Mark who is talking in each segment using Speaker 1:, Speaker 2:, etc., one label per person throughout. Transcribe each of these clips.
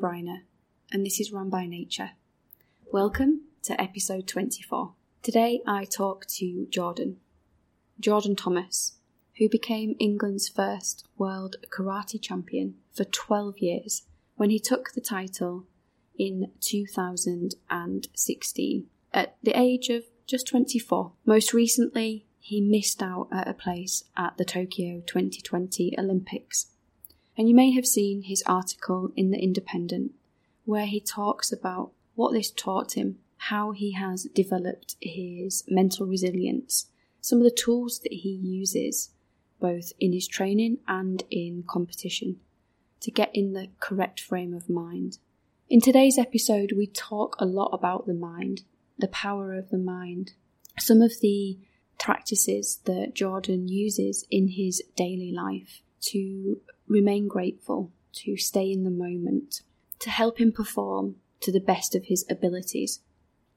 Speaker 1: I'm and this is Run by Nature. Welcome to episode 24. Today I talk to Jordan, Jordan Thomas, who became England's first world karate champion for 12 years when he took the title in 2016 at the age of just 24. Most recently, he missed out at a place at the Tokyo 2020 Olympics and you may have seen his article in The Independent, where he talks about what this taught him, how he has developed his mental resilience, some of the tools that he uses, both in his training and in competition, to get in the correct frame of mind. In today's episode, we talk a lot about the mind, the power of the mind, some of the practices that Jordan uses in his daily life to remain grateful, to stay in the moment, to help him perform to the best of his abilities.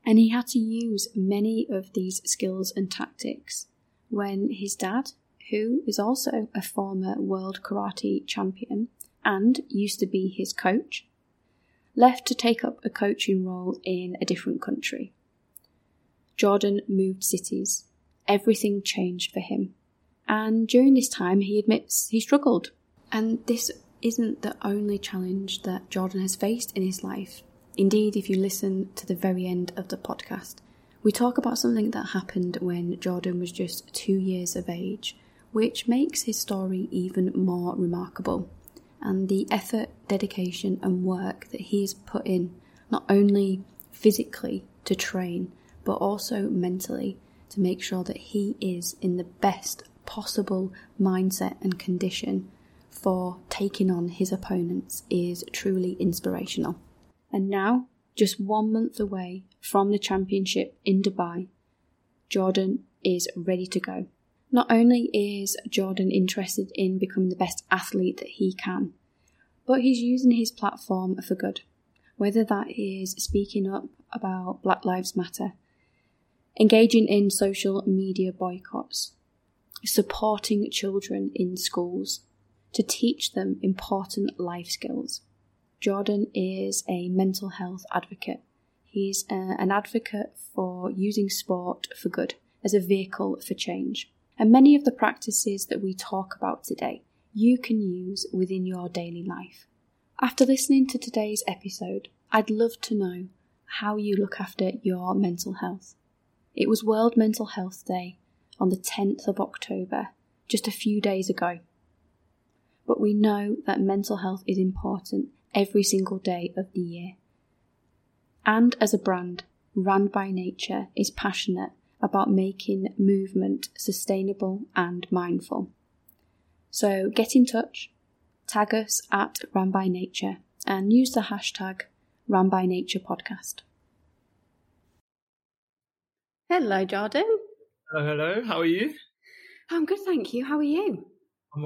Speaker 1: And he had to use many of these skills and tactics when his dad, who is also a former world karate champion and used to be his coach, left to take up a coaching role in a different country. Jordan moved cities. Everything changed for him. And during this time, he admits he struggled and this isn't the only challenge that Jordan has faced in his life. Indeed, if you listen to the very end of the podcast, we talk about something that happened when Jordan was just two years of age, which makes his story even more remarkable. And the effort, dedication, and work that he has put in, not only physically to train, but also mentally to make sure that he is in the best possible mindset and condition for taking on his opponents is truly inspirational. And now, just one month away from the championship in Dubai, Jordan is ready to go. Not only is Jordan interested in becoming the best athlete that he can, but he's using his platform for good, whether that is speaking up about Black Lives Matter, engaging in social media boycotts, supporting children in schools, to teach them important life skills. Jordan is a mental health advocate. He's uh, an advocate for using sport for good as a vehicle for change. And many of the practices that we talk about today, you can use within your daily life. After listening to today's episode, I'd love to know how you look after your mental health. It was World Mental Health Day on the 10th of October, just a few days ago but we know that mental health is important every single day of the year. And as a brand, Run by Nature is passionate about making movement sustainable and mindful. So get in touch, tag us at Run by Nature, and use the hashtag Run by Nature Podcast. Hello, Jordan.
Speaker 2: Hello, hello. How are you?
Speaker 1: I'm good, thank you. How are you?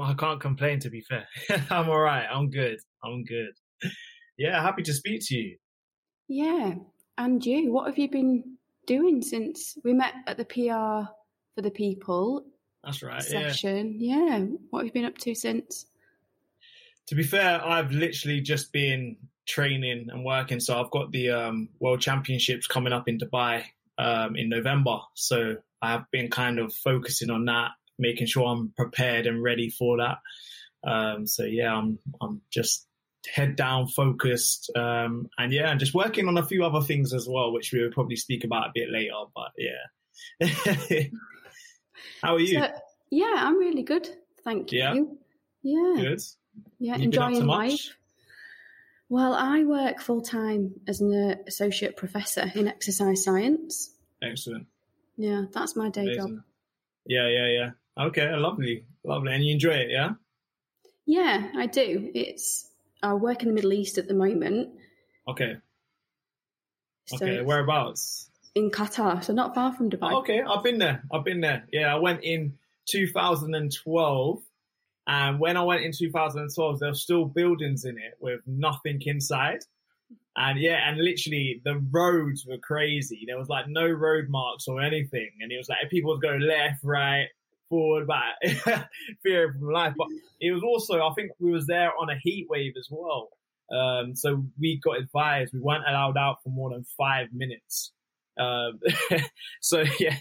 Speaker 2: I can't complain. To be fair, I'm all right. I'm good. I'm good. Yeah, happy to speak to you.
Speaker 1: Yeah, and you. What have you been doing since we met at the PR for the People?
Speaker 2: That's right.
Speaker 1: Session. Yeah. yeah. What have you been up to since?
Speaker 2: To be fair, I've literally just been training and working. So I've got the um, World Championships coming up in Dubai um, in November. So I've been kind of focusing on that making sure I'm prepared and ready for that. Um, so yeah, I'm I'm just head down, focused, um, and yeah, and just working on a few other things as well, which we will probably speak about a bit later. But yeah, how are you? So,
Speaker 1: yeah, I'm really good, thank you. Yeah, yeah,
Speaker 2: good.
Speaker 1: Yeah, enjoying life. Well, I work full time as an associate professor in exercise science.
Speaker 2: Excellent.
Speaker 1: Yeah, that's my day Amazing. job.
Speaker 2: Yeah, yeah, yeah. Okay, lovely, lovely. And you enjoy it, yeah?
Speaker 1: Yeah, I do. It's I work in the Middle East at the moment.
Speaker 2: Okay. So okay, whereabouts?
Speaker 1: In Qatar, so not far from Dubai.
Speaker 2: okay, I've been there. I've been there. Yeah, I went in 2012. And when I went in 2012, there were still buildings in it with nothing inside. And yeah, and literally the roads were crazy. There was like no road marks or anything. And it was like people would go left, right, forward back fear from life. But it was also, I think we was there on a heat wave as well. Um, so we got advised we weren't allowed out for more than five minutes. Um, so yeah,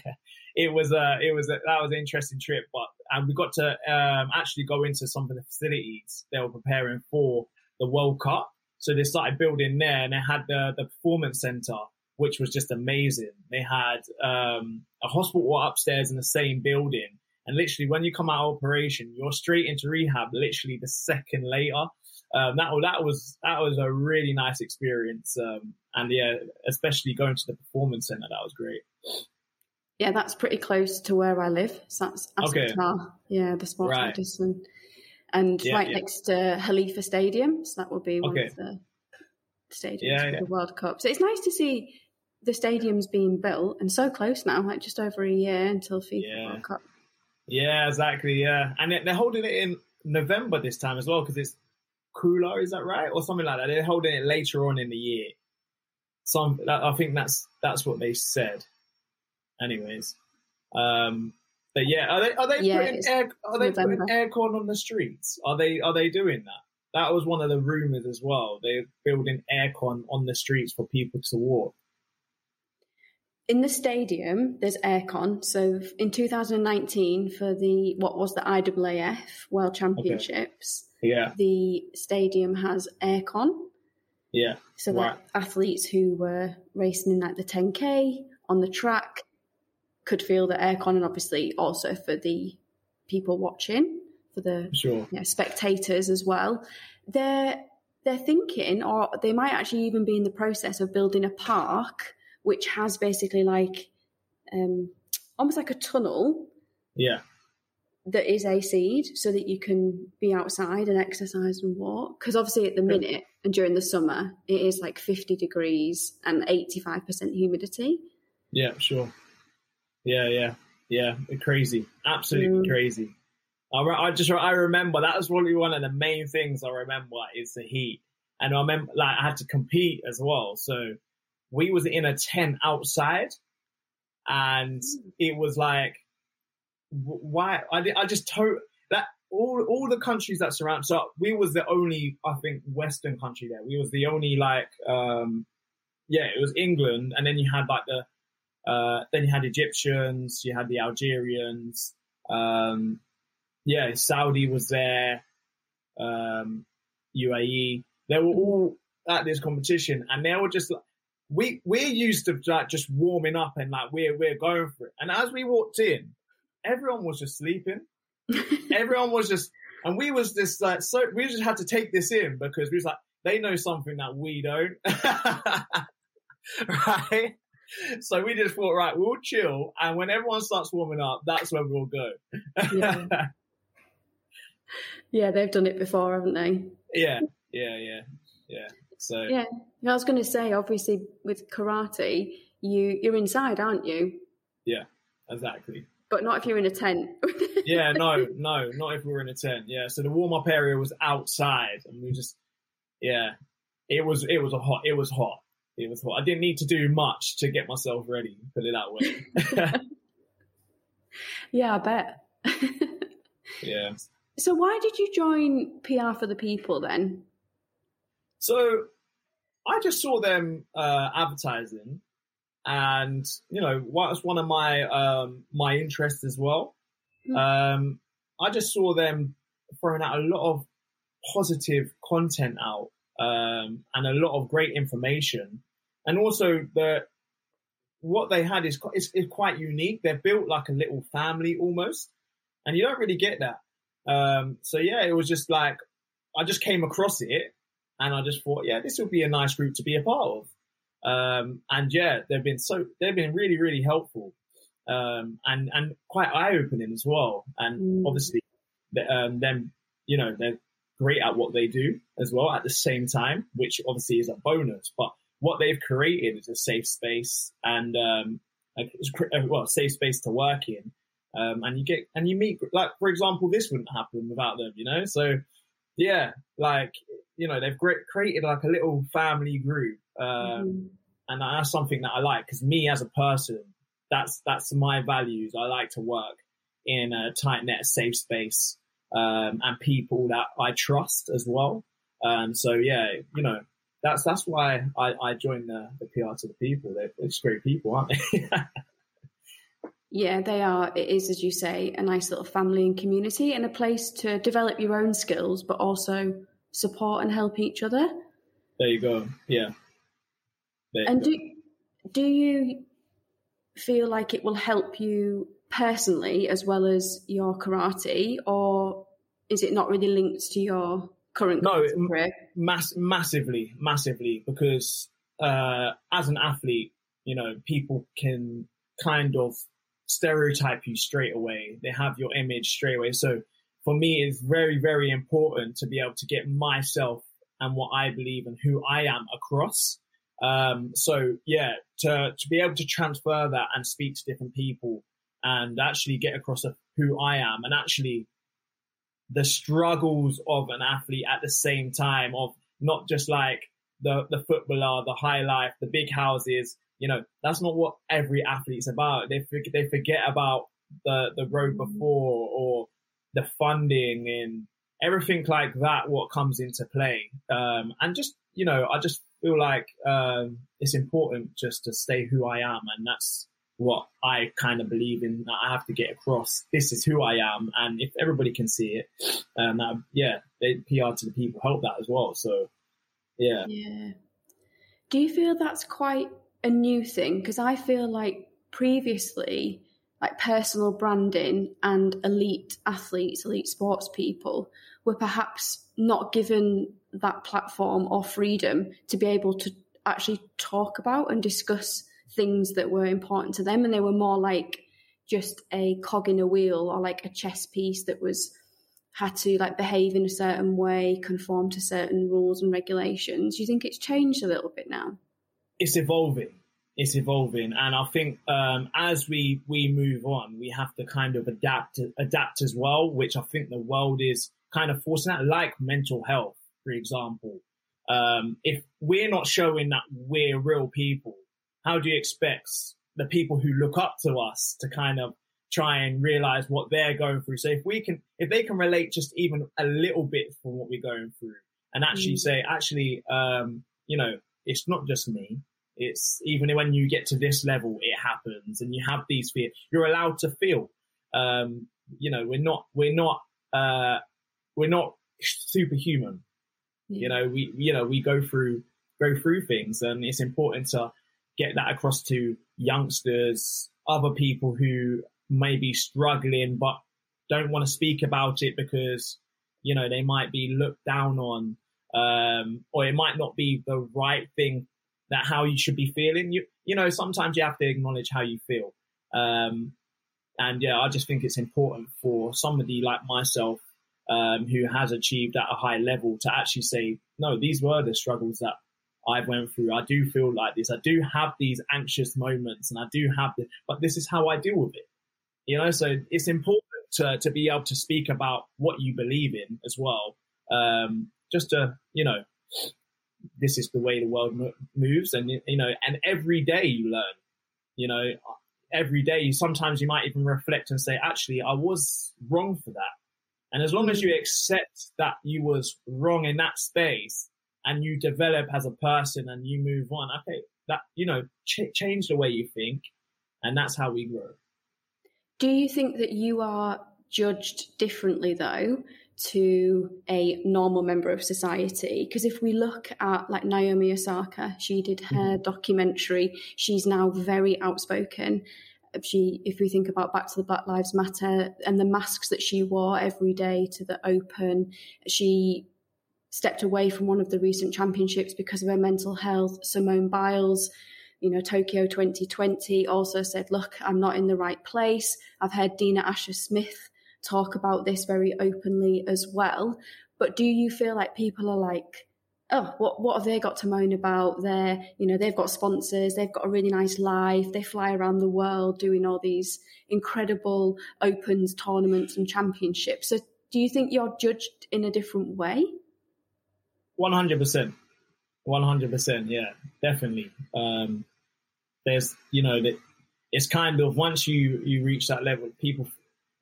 Speaker 2: it was a, it was a, that was an interesting trip, but, and we got to, um, actually go into some of the facilities they were preparing for the World Cup. So they started building there and they had the, the performance center, which was just amazing. They had, um, a hospital upstairs in the same building. And literally when you come out of operation, you're straight into rehab literally the second later. Um, that that was that was a really nice experience, um, and yeah, especially going to the performance center, that was great.
Speaker 1: Yeah, that's pretty close to where I live. So that's okay. yeah, the sports right. medicine, and yeah, right yeah. next to Khalifa Stadium. So that would be one okay. of the stadiums yeah, for the World Cup. So it's nice to see the stadiums being built and so close now, like just over a year until FIFA World Cup.
Speaker 2: Yeah, exactly. Yeah, and they're holding it in November this time as well because it's cooler. Is that right, or something like that? They're holding it later on in the year. Some, I think that's that's what they said. Anyways, um, but yeah, are they are they yeah, putting air are they November. putting aircon on the streets? Are they are they doing that? That was one of the rumors as well. They're building aircon on the streets for people to walk
Speaker 1: in the stadium, there's aircon. So in 2019, for the what was the IAAF World Championships,
Speaker 2: okay. yeah,
Speaker 1: the stadium has aircon.
Speaker 2: Yeah.
Speaker 1: So that athletes who were racing in like the 10k on the track could feel the aircon, and obviously also for the people watching, for the
Speaker 2: sure.
Speaker 1: you know, spectators as well. They're they're thinking, or they might actually even be in the process of building a park which has basically like um, almost like a tunnel.
Speaker 2: Yeah.
Speaker 1: That is AC'd so that you can be outside and exercise and walk. Because obviously, at the minute and during the summer, it is like 50 degrees and 85% humidity.
Speaker 2: Yeah, sure. Yeah, yeah, yeah. Crazy. Absolutely mm. crazy. I, I just I remember that was probably one of the main things I remember is the heat, and I remember like I had to compete as well. So we was in a tent outside and it was like, why? I, I just told that all, all the countries that surround, so we was the only, I think, Western country there. We was the only like, um, yeah, it was England. And then you had like the, uh, then you had Egyptians, you had the Algerians, um, yeah, Saudi was there, um, UAE. They were all at this competition and they were just like, we we're used to like just warming up and like we're we're going for it. And as we walked in, everyone was just sleeping. everyone was just, and we was just like so. We just had to take this in because we was like they know something that we don't, right? So we just thought, right, we'll chill, and when everyone starts warming up, that's when we'll go.
Speaker 1: yeah. yeah, they've done it before, haven't they?
Speaker 2: Yeah, yeah, yeah, yeah. So
Speaker 1: yeah, I was going to say, obviously, with karate, you you're inside, aren't you?
Speaker 2: Yeah, exactly.
Speaker 1: But not if you're in a tent.
Speaker 2: yeah, no, no, not if we were in a tent. Yeah, so the warm up area was outside, and we just, yeah, it was it was a hot, it was hot, it was. I didn't need to do much to get myself ready. Put it that
Speaker 1: way. yeah, I bet.
Speaker 2: yeah.
Speaker 1: So why did you join PR for the People then?
Speaker 2: So I just saw them uh, advertising, and you know, was one of my um, my interests as well. Mm. Um, I just saw them throwing out a lot of positive content out um, and a lot of great information, and also the what they had is, is, is quite unique. They're built like a little family almost, and you don't really get that. Um, so yeah, it was just like I just came across it and I just thought, yeah, this would be a nice group to be a part of. Um, and yeah, they've been so they've been really really helpful um, and and quite eye opening as well. And mm. obviously, um, them you know they're great at what they do as well at the same time, which obviously is a bonus. But what they've created is a safe space and um, a, well, safe space to work in. Um, and you get and you meet like for example, this wouldn't happen without them, you know. So yeah, like you know, they've created like a little family group, um, mm-hmm. and that's something that I like because me as a person, that's that's my values. I like to work in a tight net, safe space, um, and people that I trust as well. Um, so yeah, you know, that's that's why I, I joined the, the PR to the people. They're, they're great people, aren't they?
Speaker 1: yeah, they are. It is, as you say, a nice little family and community, and a place to develop your own skills, but also support and help each other.
Speaker 2: There you go. Yeah.
Speaker 1: There and do do you feel like it will help you personally as well as your karate, or is it not really linked to your current no, career?
Speaker 2: Mass- massively, massively, because uh, as an athlete, you know, people can kind of stereotype you straight away. They have your image straight away. So for me, it's very, very important to be able to get myself and what I believe and who I am across. Um, so yeah, to, to be able to transfer that and speak to different people and actually get across who I am and actually the struggles of an athlete at the same time of not just like the, the footballer, the high life, the big houses. You know, that's not what every athlete's about. They forget, they forget about the, the road mm-hmm. before or the funding and everything like that, what comes into play. Um, and just, you know, I just feel like, um, it's important just to stay who I am. And that's, what I kind of believe in. I have to get across. This is who I am, and if everybody can see it, um, that, yeah, they PR to the people help that as well. So, yeah.
Speaker 1: Yeah. Do you feel that's quite a new thing? Because I feel like previously, like personal branding and elite athletes, elite sports people were perhaps not given that platform or freedom to be able to actually talk about and discuss things that were important to them and they were more like just a cog in a wheel or like a chess piece that was had to like behave in a certain way, conform to certain rules and regulations. Do you think it's changed a little bit now?
Speaker 2: It's evolving. It's evolving, and I think um, as we we move on, we have to kind of adapt adapt as well, which I think the world is kind of forcing that, like mental health, for example. Um, if we're not showing that we're real people, how do you expect the people who look up to us to kind of try and realize what they're going through? So if we can, if they can relate just even a little bit from what we're going through and actually mm. say, actually, um, you know, it's not just me. It's even when you get to this level, it happens and you have these fears. You're allowed to feel. Um, you know, we're not, we're not, uh, we're not superhuman. Mm. You know, we, you know, we go through, go through things and it's important to get that across to youngsters, other people who may be struggling but don't want to speak about it because you know they might be looked down on, um, or it might not be the right thing that how you should be feeling. You you know sometimes you have to acknowledge how you feel, um, and yeah, I just think it's important for somebody like myself um, who has achieved at a high level to actually say, no, these were the struggles that I went through. I do feel like this. I do have these anxious moments and I do have this, but this is how I deal with it. You know, so it's important to, to be able to speak about what you believe in as well. Um, just to, you know, this is the way the world moves and, you know, and every day you learn, you know, every day, sometimes you might even reflect and say, actually, I was wrong for that. And as long as you accept that you was wrong in that space, and you develop as a person and you move on, okay, that, you know, ch- change the way you think. And that's how we grow.
Speaker 1: Do you think that you are judged differently though to a normal member of society? Because if we look at like Naomi Osaka, she did her mm-hmm. documentary, she's now very outspoken. She, if we think about back to the Black Lives Matter and the masks that she wore every day to the open, she stepped away from one of the recent championships because of her mental health. Simone Biles, you know, Tokyo 2020 also said, look, I'm not in the right place. I've heard Dina Asher Smith talk about this very openly as well. But do you feel like people are like, oh, what what have they got to moan about? They're, you know, they've got sponsors, they've got a really nice life, they fly around the world doing all these incredible opens, tournaments, and championships. So do you think you're judged in a different way?
Speaker 2: One hundred percent, one hundred percent. Yeah, definitely. Um, there's, you know, that it's kind of once you you reach that level, people,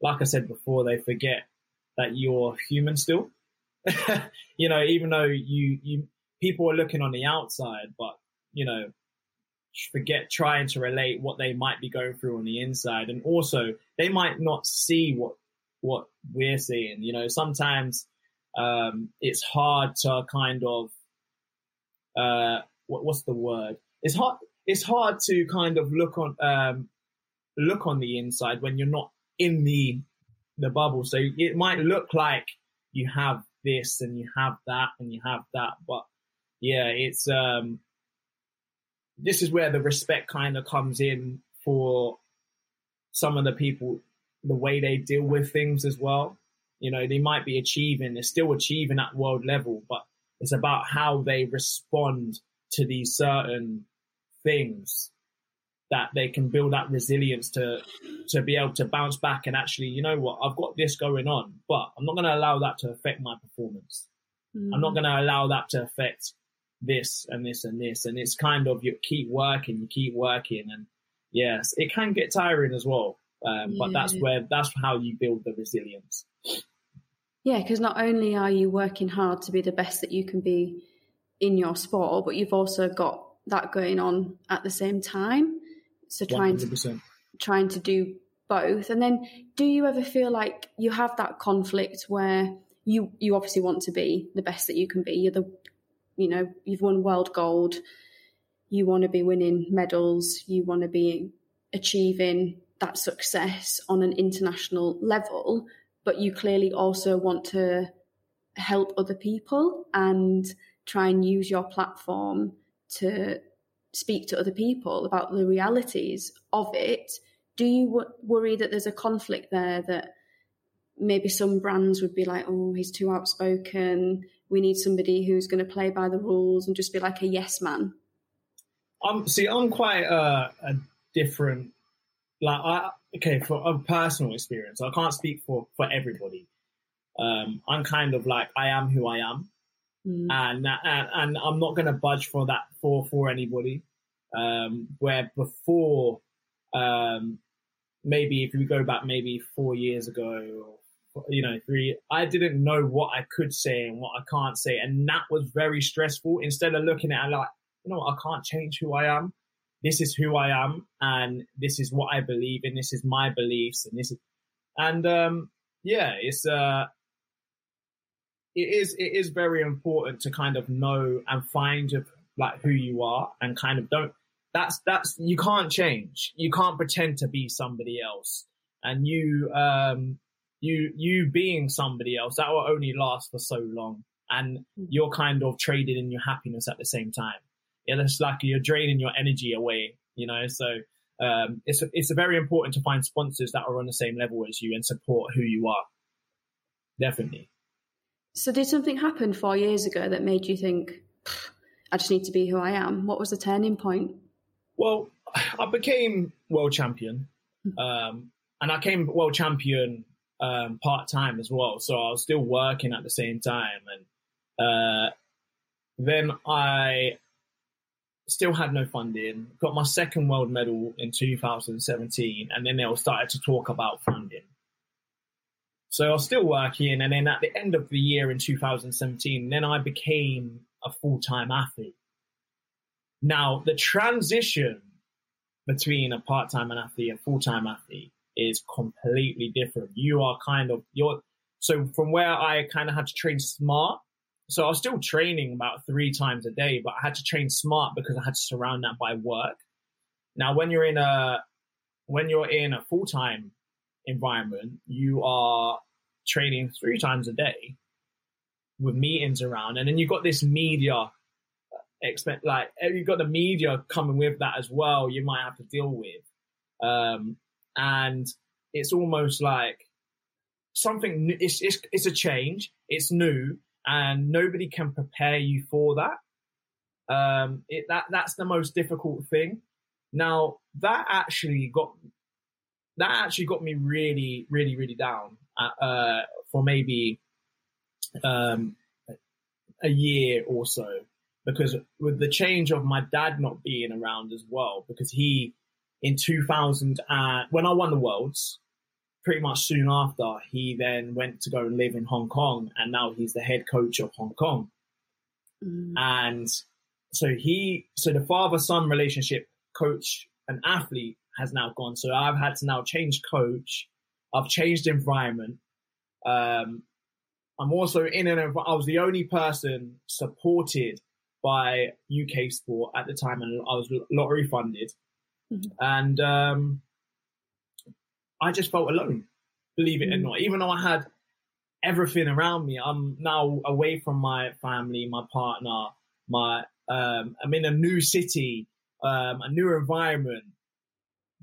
Speaker 2: like I said before, they forget that you're human still. you know, even though you, you, people are looking on the outside, but, you know, forget trying to relate what they might be going through on the inside. And also they might not see what, what we're seeing. You know, sometimes, um, it's hard to kind of, uh, what, what's the word? It's hard, it's hard to kind of look on, um, look on the inside when you're not in the, the bubble. So it might look like you have this and you have that and you have that, but yeah, it's, um, this is where the respect kind of comes in for some of the people, the way they deal with things as well. You know, they might be achieving, they're still achieving at world level, but it's about how they respond to these certain things that they can build that resilience to to be able to bounce back and actually, you know what, I've got this going on, but I'm not going to allow that to affect my performance. Mm. I'm not mm. going to allow that to affect this and this and this. And it's kind of you keep working, you keep working, and yes, it can get tiring as well. Um, but that's where that's how you build the resilience.
Speaker 1: Yeah, because not only are you working hard to be the best that you can be in your sport, but you've also got that going on at the same time. So trying 100%. to trying to do both. And then do you ever feel like you have that conflict where you you obviously want to be the best that you can be. You're the you know, you've won world gold. You want to be winning medals. You want to be achieving that success on an international level, but you clearly also want to help other people and try and use your platform to speak to other people about the realities of it. Do you w- worry that there's a conflict there that maybe some brands would be like, oh, he's too outspoken. We need somebody who's going to play by the rules and just be like a yes man.
Speaker 2: Um, see, I'm quite uh, a different, like, I, okay, for a personal experience, I can't speak for, for everybody. Um, I'm kind of like, I am who I am. Mm. And, and, and I'm not going to budge for that for, for anybody. Um, where before, um, maybe if we go back maybe four years ago or you know, three, I didn't know what I could say and what I can't say. And that was very stressful. Instead of looking at it like, you know, I can't change who I am. This is who I am and this is what I believe in. This is my beliefs and this is, and, um, yeah, it's, uh, it is, it is very important to kind of know and find like who you are and kind of don't, that's, that's, you can't change. You can't pretend to be somebody else. And you, um, you you being somebody else that will only last for so long and mm. you're kind of trading in your happiness at the same time it's like you're draining your energy away you know so um, it's it's very important to find sponsors that are on the same level as you and support who you are definitely
Speaker 1: so did something happen four years ago that made you think i just need to be who i am what was the turning point
Speaker 2: well i became world champion hmm. um, and i came world champion um, part time as well. So I was still working at the same time. And uh, then I still had no funding, got my second world medal in 2017, and then they all started to talk about funding. So I was still working, and then at the end of the year in 2017, then I became a full time athlete. Now, the transition between a part time athlete and full time athlete is completely different. You are kind of you're so from where I kind of had to train smart. So I was still training about three times a day, but I had to train smart because I had to surround that by work. Now, when you're in a when you're in a full time environment, you are training three times a day with meetings around, and then you've got this media expect like you've got the media coming with that as well. You might have to deal with. Um, and it's almost like something. It's it's it's a change. It's new, and nobody can prepare you for that. Um, it, that that's the most difficult thing. Now that actually got that actually got me really, really, really down uh, uh, for maybe um, a year or so because with the change of my dad not being around as well, because he in 2000, uh, when I won the Worlds, pretty much soon after, he then went to go and live in Hong Kong, and now he's the head coach of Hong Kong. Mm. And so he, so the father son relationship, coach and athlete, has now gone. So I've had to now change coach. I've changed environment. Um, I'm also in an. I was the only person supported by UK Sport at the time, and I was lottery funded, mm-hmm. and um, I just felt alone. Believe it or not, even though I had everything around me, I'm now away from my family, my partner, my. Um, I'm in a new city, um, a new environment,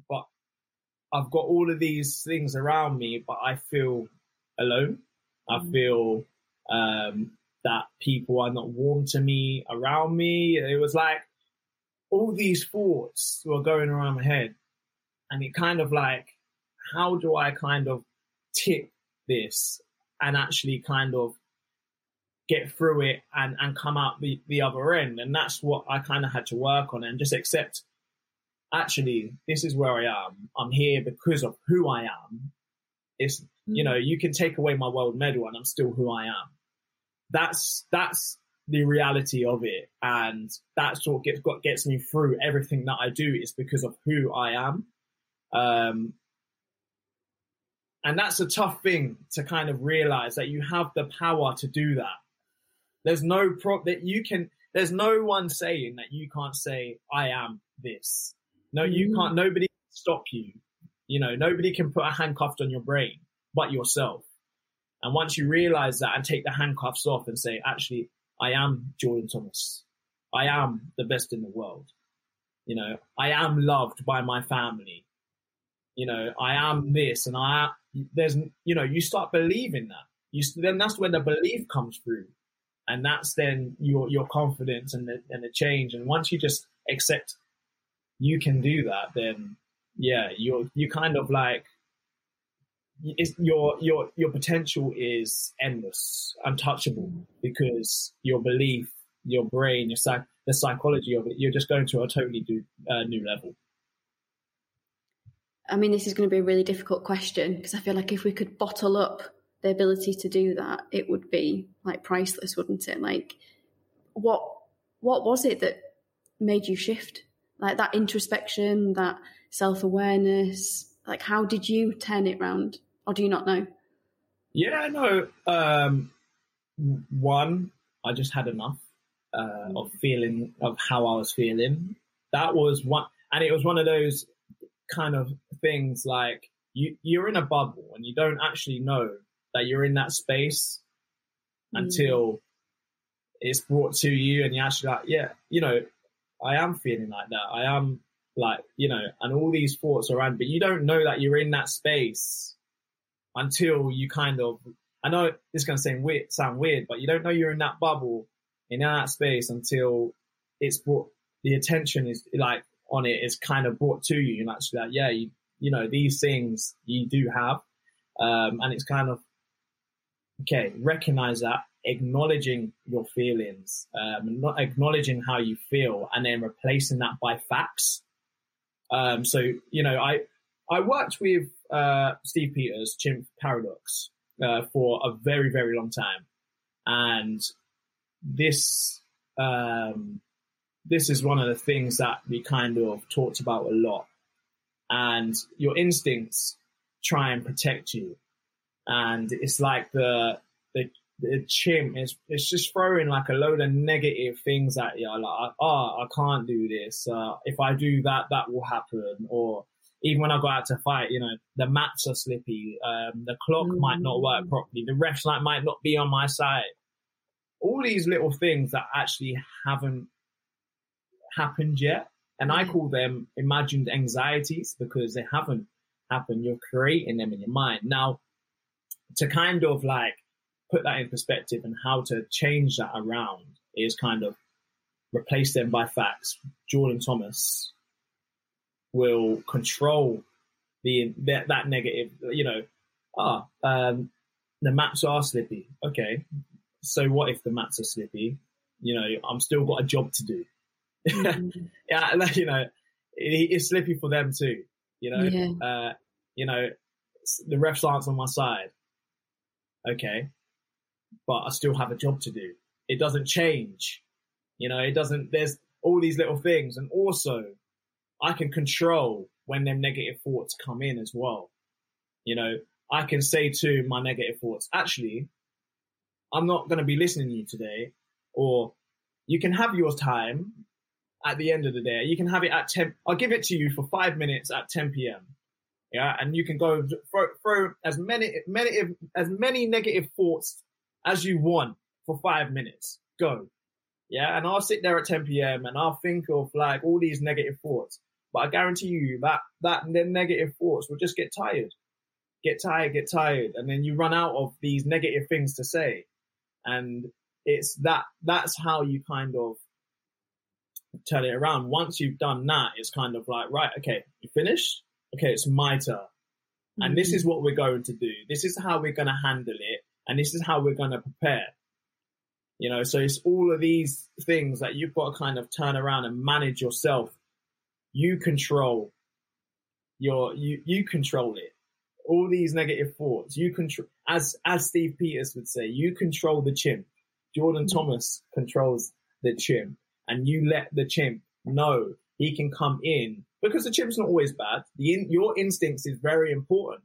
Speaker 2: but I've got all of these things around me, but I feel alone. I mm. feel um, that people are not warm to me around me. It was like all these thoughts were going around my head, and it kind of like, how do I kind of tip this and actually kind of get through it and, and come out the, the other end? And that's what I kind of had to work on and just accept actually, this is where I am. I'm here because of who I am. It's you know, you can take away my world medal and I'm still who I am. That's, that's the reality of it. And that's what gets, what gets me through everything that I do is because of who I am. Um, and that's a tough thing to kind of realize that you have the power to do that. There's no prop that you can, there's no one saying that you can't say, I am this. No, you mm. can't, nobody can stop you. You know, nobody can put a handcuff on your brain but yourself. And once you realize that and take the handcuffs off and say, actually, I am Jordan Thomas. I am the best in the world. You know, I am loved by my family. You know, I am this and I, there's, you know, you start believing that. You, then that's when the belief comes through. And that's then your, your confidence and the, and the change. And once you just accept you can do that, then yeah, you're, you kind of like, your your your potential is endless, untouchable, because your belief, your brain, your psych, the psychology of it, you're just going to a totally uh, new level.
Speaker 1: I mean, this is going to be a really difficult question because I feel like if we could bottle up the ability to do that, it would be like priceless, wouldn't it? Like, what what was it that made you shift? Like that introspection, that self awareness. Like, how did you turn it round? or do you not know?
Speaker 2: Yeah, no. Um, one, I just had enough uh, of feeling of how I was feeling. That was one, and it was one of those kind of things like you you're in a bubble and you don't actually know that you're in that space mm. until it's brought to you and you're actually like, yeah, you know, I am feeling like that. I am like, you know, and all these thoughts around, but you don't know that you're in that space until you kind of, I know this is going to sound weird, sound weird, but you don't know you're in that bubble, in that space until it's brought, the attention is like on it is kind of brought to you and actually like, yeah, you, you know, these things you do have. Um, and it's kind of, okay, recognize that, acknowledging your feelings, um, not acknowledging how you feel and then replacing that by facts. Um, so, you know, I, I worked with uh, Steve Peters, Chimp Paradox, uh, for a very, very long time. And this, um, this is one of the things that we kind of talked about a lot. And your instincts try and protect you. And it's like the, the, the chimp is, it's just throwing like a load of negative things at you. Like, oh, I can't do this. Uh, if I do that, that will happen. Or, even when I go out to fight, you know, the mats are slippy, um, the clock mm. might not work mm. properly, the refs light might not be on my side. All these little things that actually haven't happened yet. And I mm. call them imagined anxieties because they haven't happened. You're creating them in your mind. Now, to kind of like put that in perspective and how to change that around is kind of replace them by facts. Jordan Thomas will control the that, that negative. You know, ah, um, the maps are slippy. Okay, so what if the maps are slippy? You know, I'm still got a job to do. Mm-hmm. yeah, like, you know, it, it's slippy for them too. You know, yeah. uh, you know, the refs aren't on my side. Okay. But I still have a job to do. It doesn't change. You know, it doesn't, there's all these little things. And also I can control when them negative thoughts come in as well. You know, I can say to my negative thoughts, actually, I'm not going to be listening to you today. Or you can have your time at the end of the day. You can have it at 10. I'll give it to you for five minutes at 10 p.m. Yeah. And you can go throw, throw as many, many, as many negative thoughts as you want for five minutes. Go. Yeah. And I'll sit there at 10 p.m. and I'll think of like all these negative thoughts. But I guarantee you that, that negative thoughts will just get tired, get tired, get tired. And then you run out of these negative things to say. And it's that, that's how you kind of turn it around. Once you've done that, it's kind of like, right, okay, you finished? Okay, it's my turn. Mm-hmm. And this is what we're going to do. This is how we're going to handle it. And this is how we're going to prepare. You know, so it's all of these things that you've got to kind of turn around and manage yourself. You control your, you, you control it. All these negative thoughts, you control, as, as Steve Peters would say, you control the chimp. Jordan mm-hmm. Thomas controls the chimp and you let the chimp know he can come in because the chimp's not always bad. The in, your instincts is very important,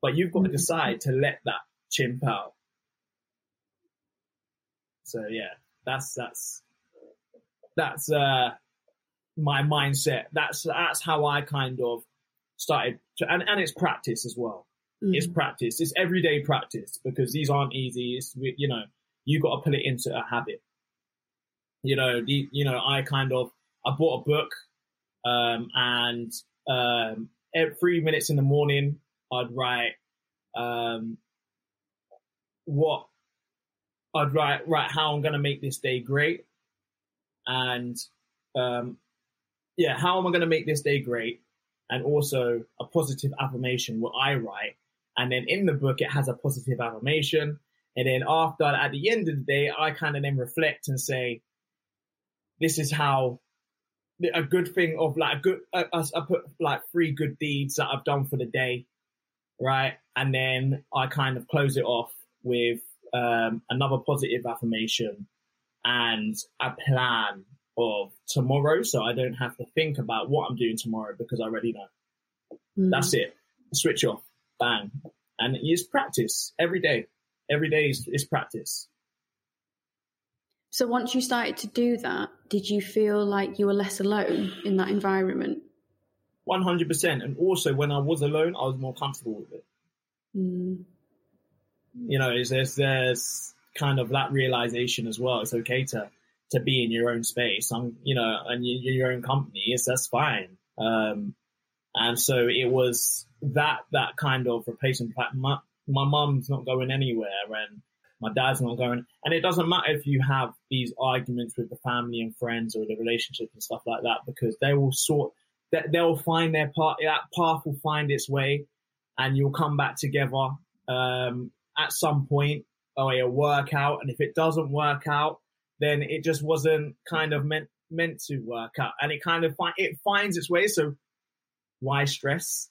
Speaker 2: but you've got to mm-hmm. decide to let that chimp out. So yeah, that's that's that's uh my mindset. That's that's how I kind of started, to, and and it's practice as well. Mm. It's practice. It's everyday practice because these aren't easy. It's you know you got to put it into a habit you know, the, you know, I kind of, I bought a book, um, and, um, every three minutes in the morning, I'd write, um, what I'd write, write how I'm going to make this day great. And, um, yeah, how am I going to make this day great? And also a positive affirmation, what I write. And then in the book, it has a positive affirmation. And then after, at the end of the day, I kind of then reflect and say, this is how a good thing of like a good, I, I put like three good deeds that I've done for the day, right? And then I kind of close it off with um, another positive affirmation and a plan of tomorrow. So I don't have to think about what I'm doing tomorrow because I already know. Mm. That's it. Switch off. Bang. And it's practice every day. Every day is, is practice.
Speaker 1: So once you started to do that, did you feel like you were less alone in that environment?
Speaker 2: 100%. And also when I was alone, I was more comfortable with it. Mm. You know, there's, there's kind of that realization as well. It's okay to, to be in your own space. I'm, you know, and you, your own company. It's, that's fine. Um, and so it was that, that kind of replacement. My, my mum's not going anywhere and my dad's not going. And it doesn't matter if you have these arguments with the family and friends or the relationship and stuff like that, because they will sort, they'll find their part, that path will find its way and you'll come back together, um, at some point or it'll work out. And if it doesn't work out, then it just wasn't kind of meant, meant to work out. And it kind of find, it finds its way. So why stress?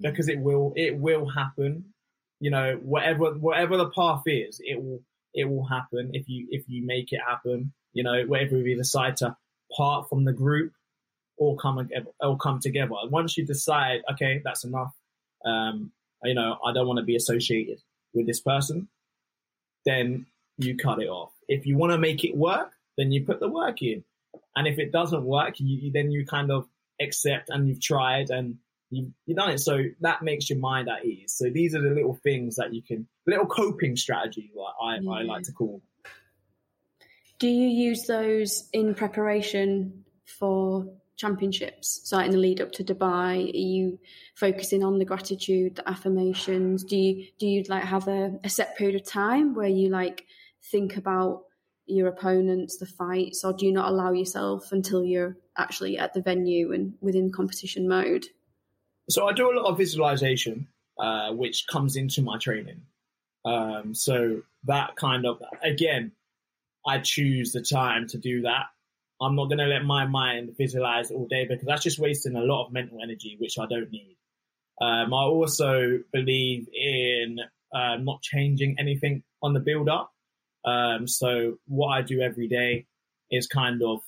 Speaker 2: Because it will, it will happen you know, whatever whatever the path is, it will it will happen if you if you make it happen. You know, whether you decide to part from the group or come or come together. Once you decide, okay, that's enough. Um, you know, I don't want to be associated with this person. Then you cut it off. If you want to make it work, then you put the work in. And if it doesn't work, you, then you kind of accept and you've tried and you, you've done it. So that makes your mind at ease. So these are the little things that you can, little coping strategies, like I, yeah. I like to call.
Speaker 1: Do you use those in preparation for championships? So in the lead up to Dubai, are you focusing on the gratitude, the affirmations? Do you, do you like have a, a set period of time where you like think about your opponents, the fights, or do you not allow yourself until you're actually at the venue and within competition mode?
Speaker 2: So I do a lot of visualization, uh, which comes into my training. Um, so that kind of, again, I choose the time to do that. I'm not going to let my mind visualize all day because that's just wasting a lot of mental energy, which I don't need. Um, I also believe in uh, not changing anything on the build up. Um, so what I do every day is kind of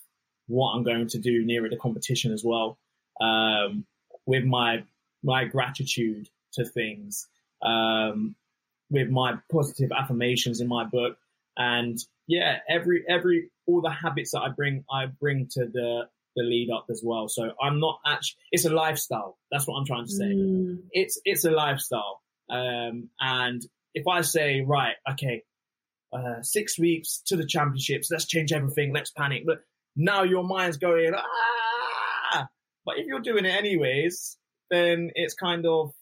Speaker 2: what I'm going to do nearer the competition as well. Um, with my my gratitude to things, um, with my positive affirmations in my book, and yeah, every every all the habits that I bring, I bring to the the lead up as well. So I'm not actually. It's a lifestyle. That's what I'm trying to say. Mm. It's it's a lifestyle. Um, and if I say right, okay, uh, six weeks to the championships, let's change everything, let's panic. But now your mind's going ah. But if you're doing it anyways, then it's kind of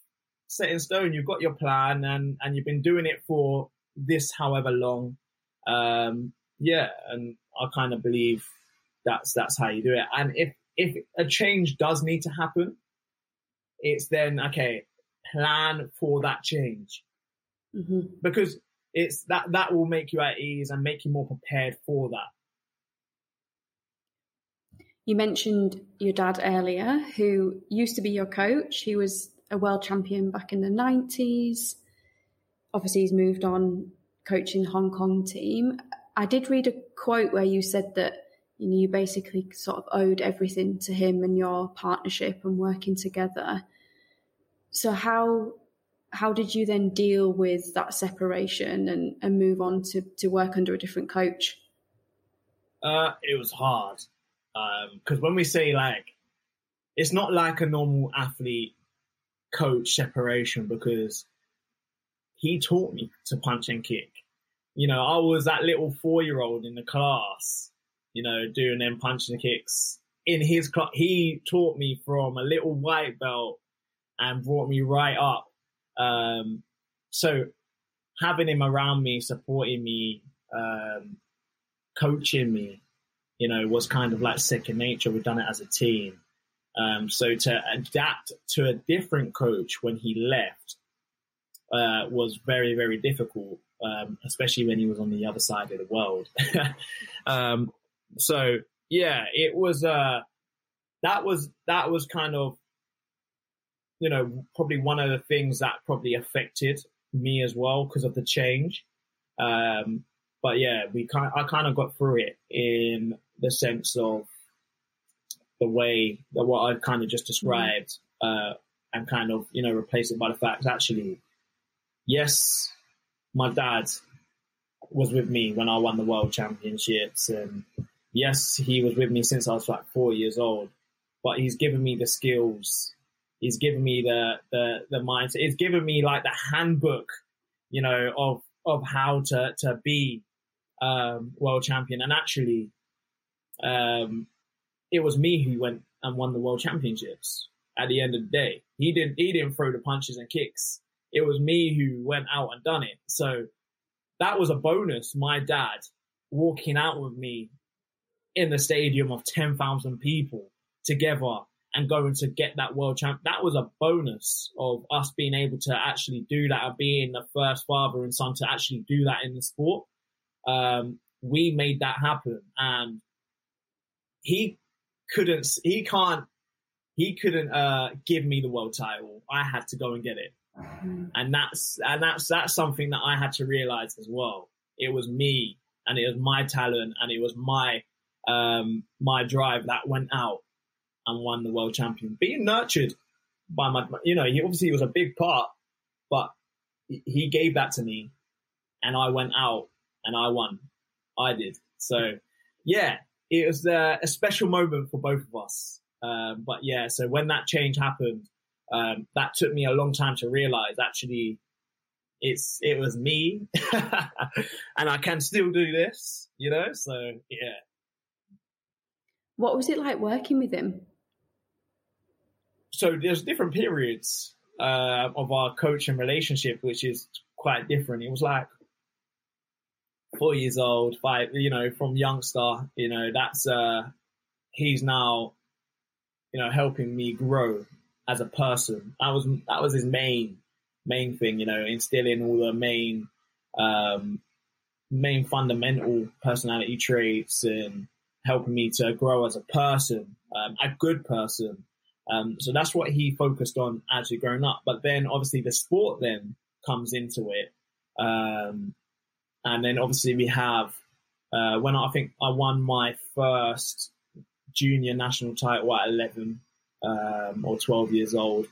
Speaker 2: set in stone. You've got your plan and and you've been doing it for this however long. Um, yeah, and I kind of believe that's that's how you do it. And if if a change does need to happen, it's then okay. Plan for that change mm-hmm. because it's that that will make you at ease and make you more prepared for that.
Speaker 1: You mentioned your dad earlier, who used to be your coach. He was a world champion back in the nineties. Obviously, he's moved on coaching the Hong Kong team. I did read a quote where you said that you know you basically sort of owed everything to him and your partnership and working together. So how how did you then deal with that separation and, and move on to, to work under a different coach?
Speaker 2: Uh, it was hard because um, when we say like, it's not like a normal athlete coach separation because he taught me to punch and kick. You know, I was that little four year old in the class, you know, doing them punches and kicks. In his class, he taught me from a little white belt and brought me right up. Um, so having him around me, supporting me, um, coaching me, you know, was kind of like second nature. We've done it as a team. Um, so to adapt to a different coach when he left uh, was very, very difficult, um, especially when he was on the other side of the world. um, so yeah, it was, uh, that was, that was kind of, you know, probably one of the things that probably affected me as well because of the change. Um, but yeah, we kind, I kind of got through it in the sense of the way that what I've kind of just described, uh, and kind of, you know, replace it by the fact actually, yes, my dad was with me when I won the world championships and yes, he was with me since I was like four years old, but he's given me the skills. He's given me the, the, the mindset. He's given me like the handbook, you know, of, of how to, to be, um, world champion. And actually, um, it was me who went and won the world championships at the end of the day. He didn't, he didn't throw the punches and kicks. It was me who went out and done it. So that was a bonus. My dad walking out with me in the stadium of 10,000 people together and going to get that world champ. That was a bonus of us being able to actually do that and being the first father and son to actually do that in the sport. Um, we made that happen and he couldn't, he can't, he couldn't, uh, give me the world title. I had to go and get it. Mm-hmm. And that's, and that's, that's something that I had to realize as well. It was me and it was my talent and it was my, um, my drive that went out and won the world champion. Being nurtured by my, you know, he obviously was a big part, but he gave that to me and I went out and I won. I did. So yeah, it was uh, a special moment for both of us. Um, but yeah, so when that change happened, um, that took me a long time to realize actually it's, it was me and I can still do this, you know? So yeah.
Speaker 1: What was it like working with him?
Speaker 2: So there's different periods, uh, of our coaching relationship, which is quite different. It was like four years old, five, you know, from youngster, you know, that's, uh, he's now, you know, helping me grow as a person. That was that was his main main thing, you know, instilling all the main um, main fundamental personality traits and helping me to grow as a person, um, a good person, Um, so that's what he focused on as he growing up. But then obviously the sport then comes into it. Um, and then obviously we have, uh, when I think I won my first junior national title at 11 um, or 12 years old.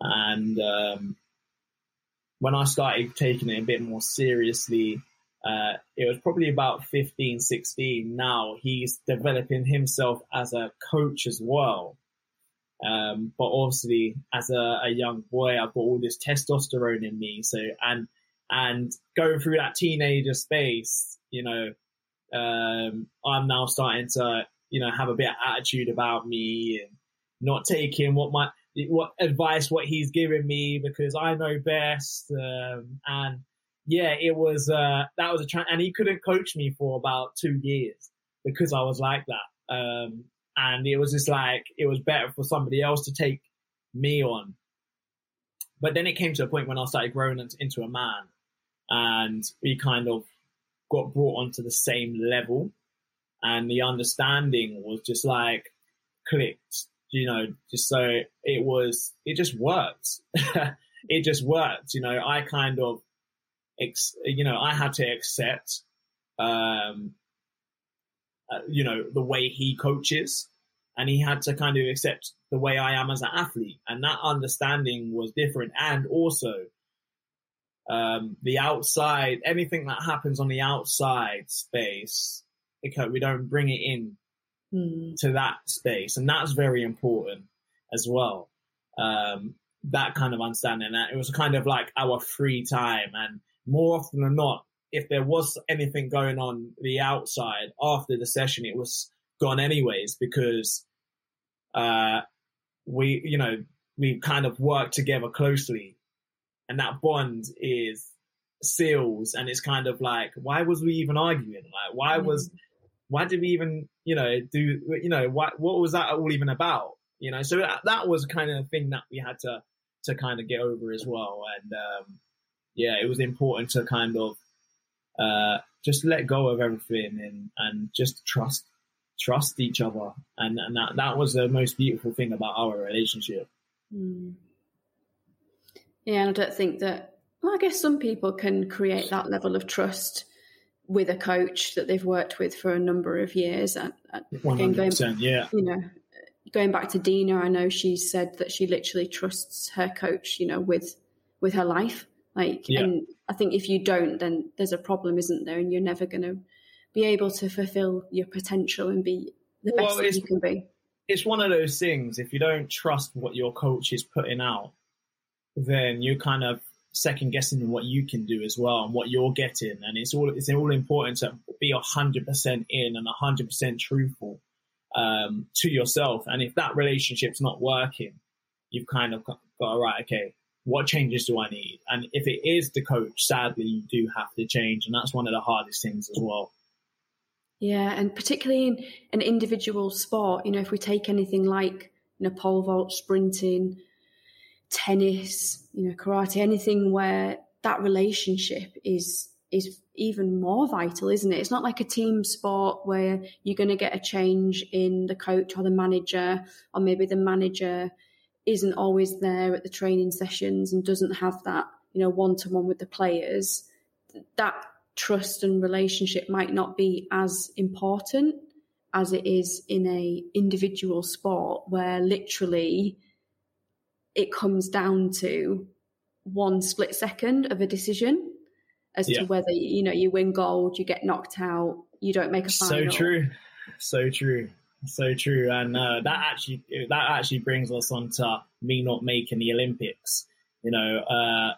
Speaker 2: And um, when I started taking it a bit more seriously, uh, it was probably about 15, 16. Now he's developing himself as a coach as well. Um, but obviously, as a, a, young boy, I've got all this testosterone in me. So, and, and going through that teenager space, you know, um, I'm now starting to, you know, have a bit of attitude about me and not taking what my, what advice, what he's giving me because I know best. Um, and yeah, it was, uh, that was a, tra- and he couldn't coach me for about two years because I was like that. Um, and it was just like it was better for somebody else to take me on. But then it came to a point when I started growing into a man, and we kind of got brought onto the same level, and the understanding was just like clicked, you know. Just so it was, it just worked. it just worked, you know. I kind of, ex, you know, I had to accept um, uh, you know, the way he coaches. And he had to kind of accept the way I am as an athlete. And that understanding was different. And also, um, the outside, anything that happens on the outside space, okay, we don't bring it in mm. to that space. And that's very important as well. Um, that kind of understanding that it was kind of like our free time and more often than not, if there was anything going on the outside after the session, it was gone anyways because uh, we, you know, we kind of work together closely, and that bond is seals, and it's kind of like, why was we even arguing? Like, why mm. was, why did we even, you know, do, you know, what what was that all even about? You know, so that, that was kind of the thing that we had to to kind of get over as well, and um, yeah, it was important to kind of uh, just let go of everything and, and just trust trust each other and, and that, that was the most beautiful thing about our relationship mm.
Speaker 1: Yeah and i don't think that well, i guess some people can create that level of trust with a coach that they've worked with for a number of years and,
Speaker 2: again, going, yeah
Speaker 1: you know going back to dina i know she said that she literally trusts her coach you know with with her life like, yeah. and I think if you don't, then there's a problem, isn't there? And you're never going to be able to fulfill your potential and be the best well, that you can be.
Speaker 2: It's one of those things. If you don't trust what your coach is putting out, then you're kind of second guessing what you can do as well and what you're getting. And it's all it's all important to be hundred percent in and hundred percent truthful um, to yourself. And if that relationship's not working, you've kind of got, got right. Okay, what changes do I need? And if it is the coach, sadly, you do have to change. And that's one of the hardest things as well.
Speaker 1: Yeah. And particularly in an individual sport, you know, if we take anything like, you know, pole vault, sprinting, tennis, you know, karate, anything where that relationship is, is even more vital, isn't it? It's not like a team sport where you're going to get a change in the coach or the manager, or maybe the manager isn't always there at the training sessions and doesn't have that, you know, one to one with the players, that trust and relationship might not be as important as it is in a individual sport where literally it comes down to one split second of a decision as yeah. to whether you know you win gold, you get knocked out, you don't make a final.
Speaker 2: So true, so true. So true, and uh, that actually that actually brings us on to me not making the Olympics. You know, uh,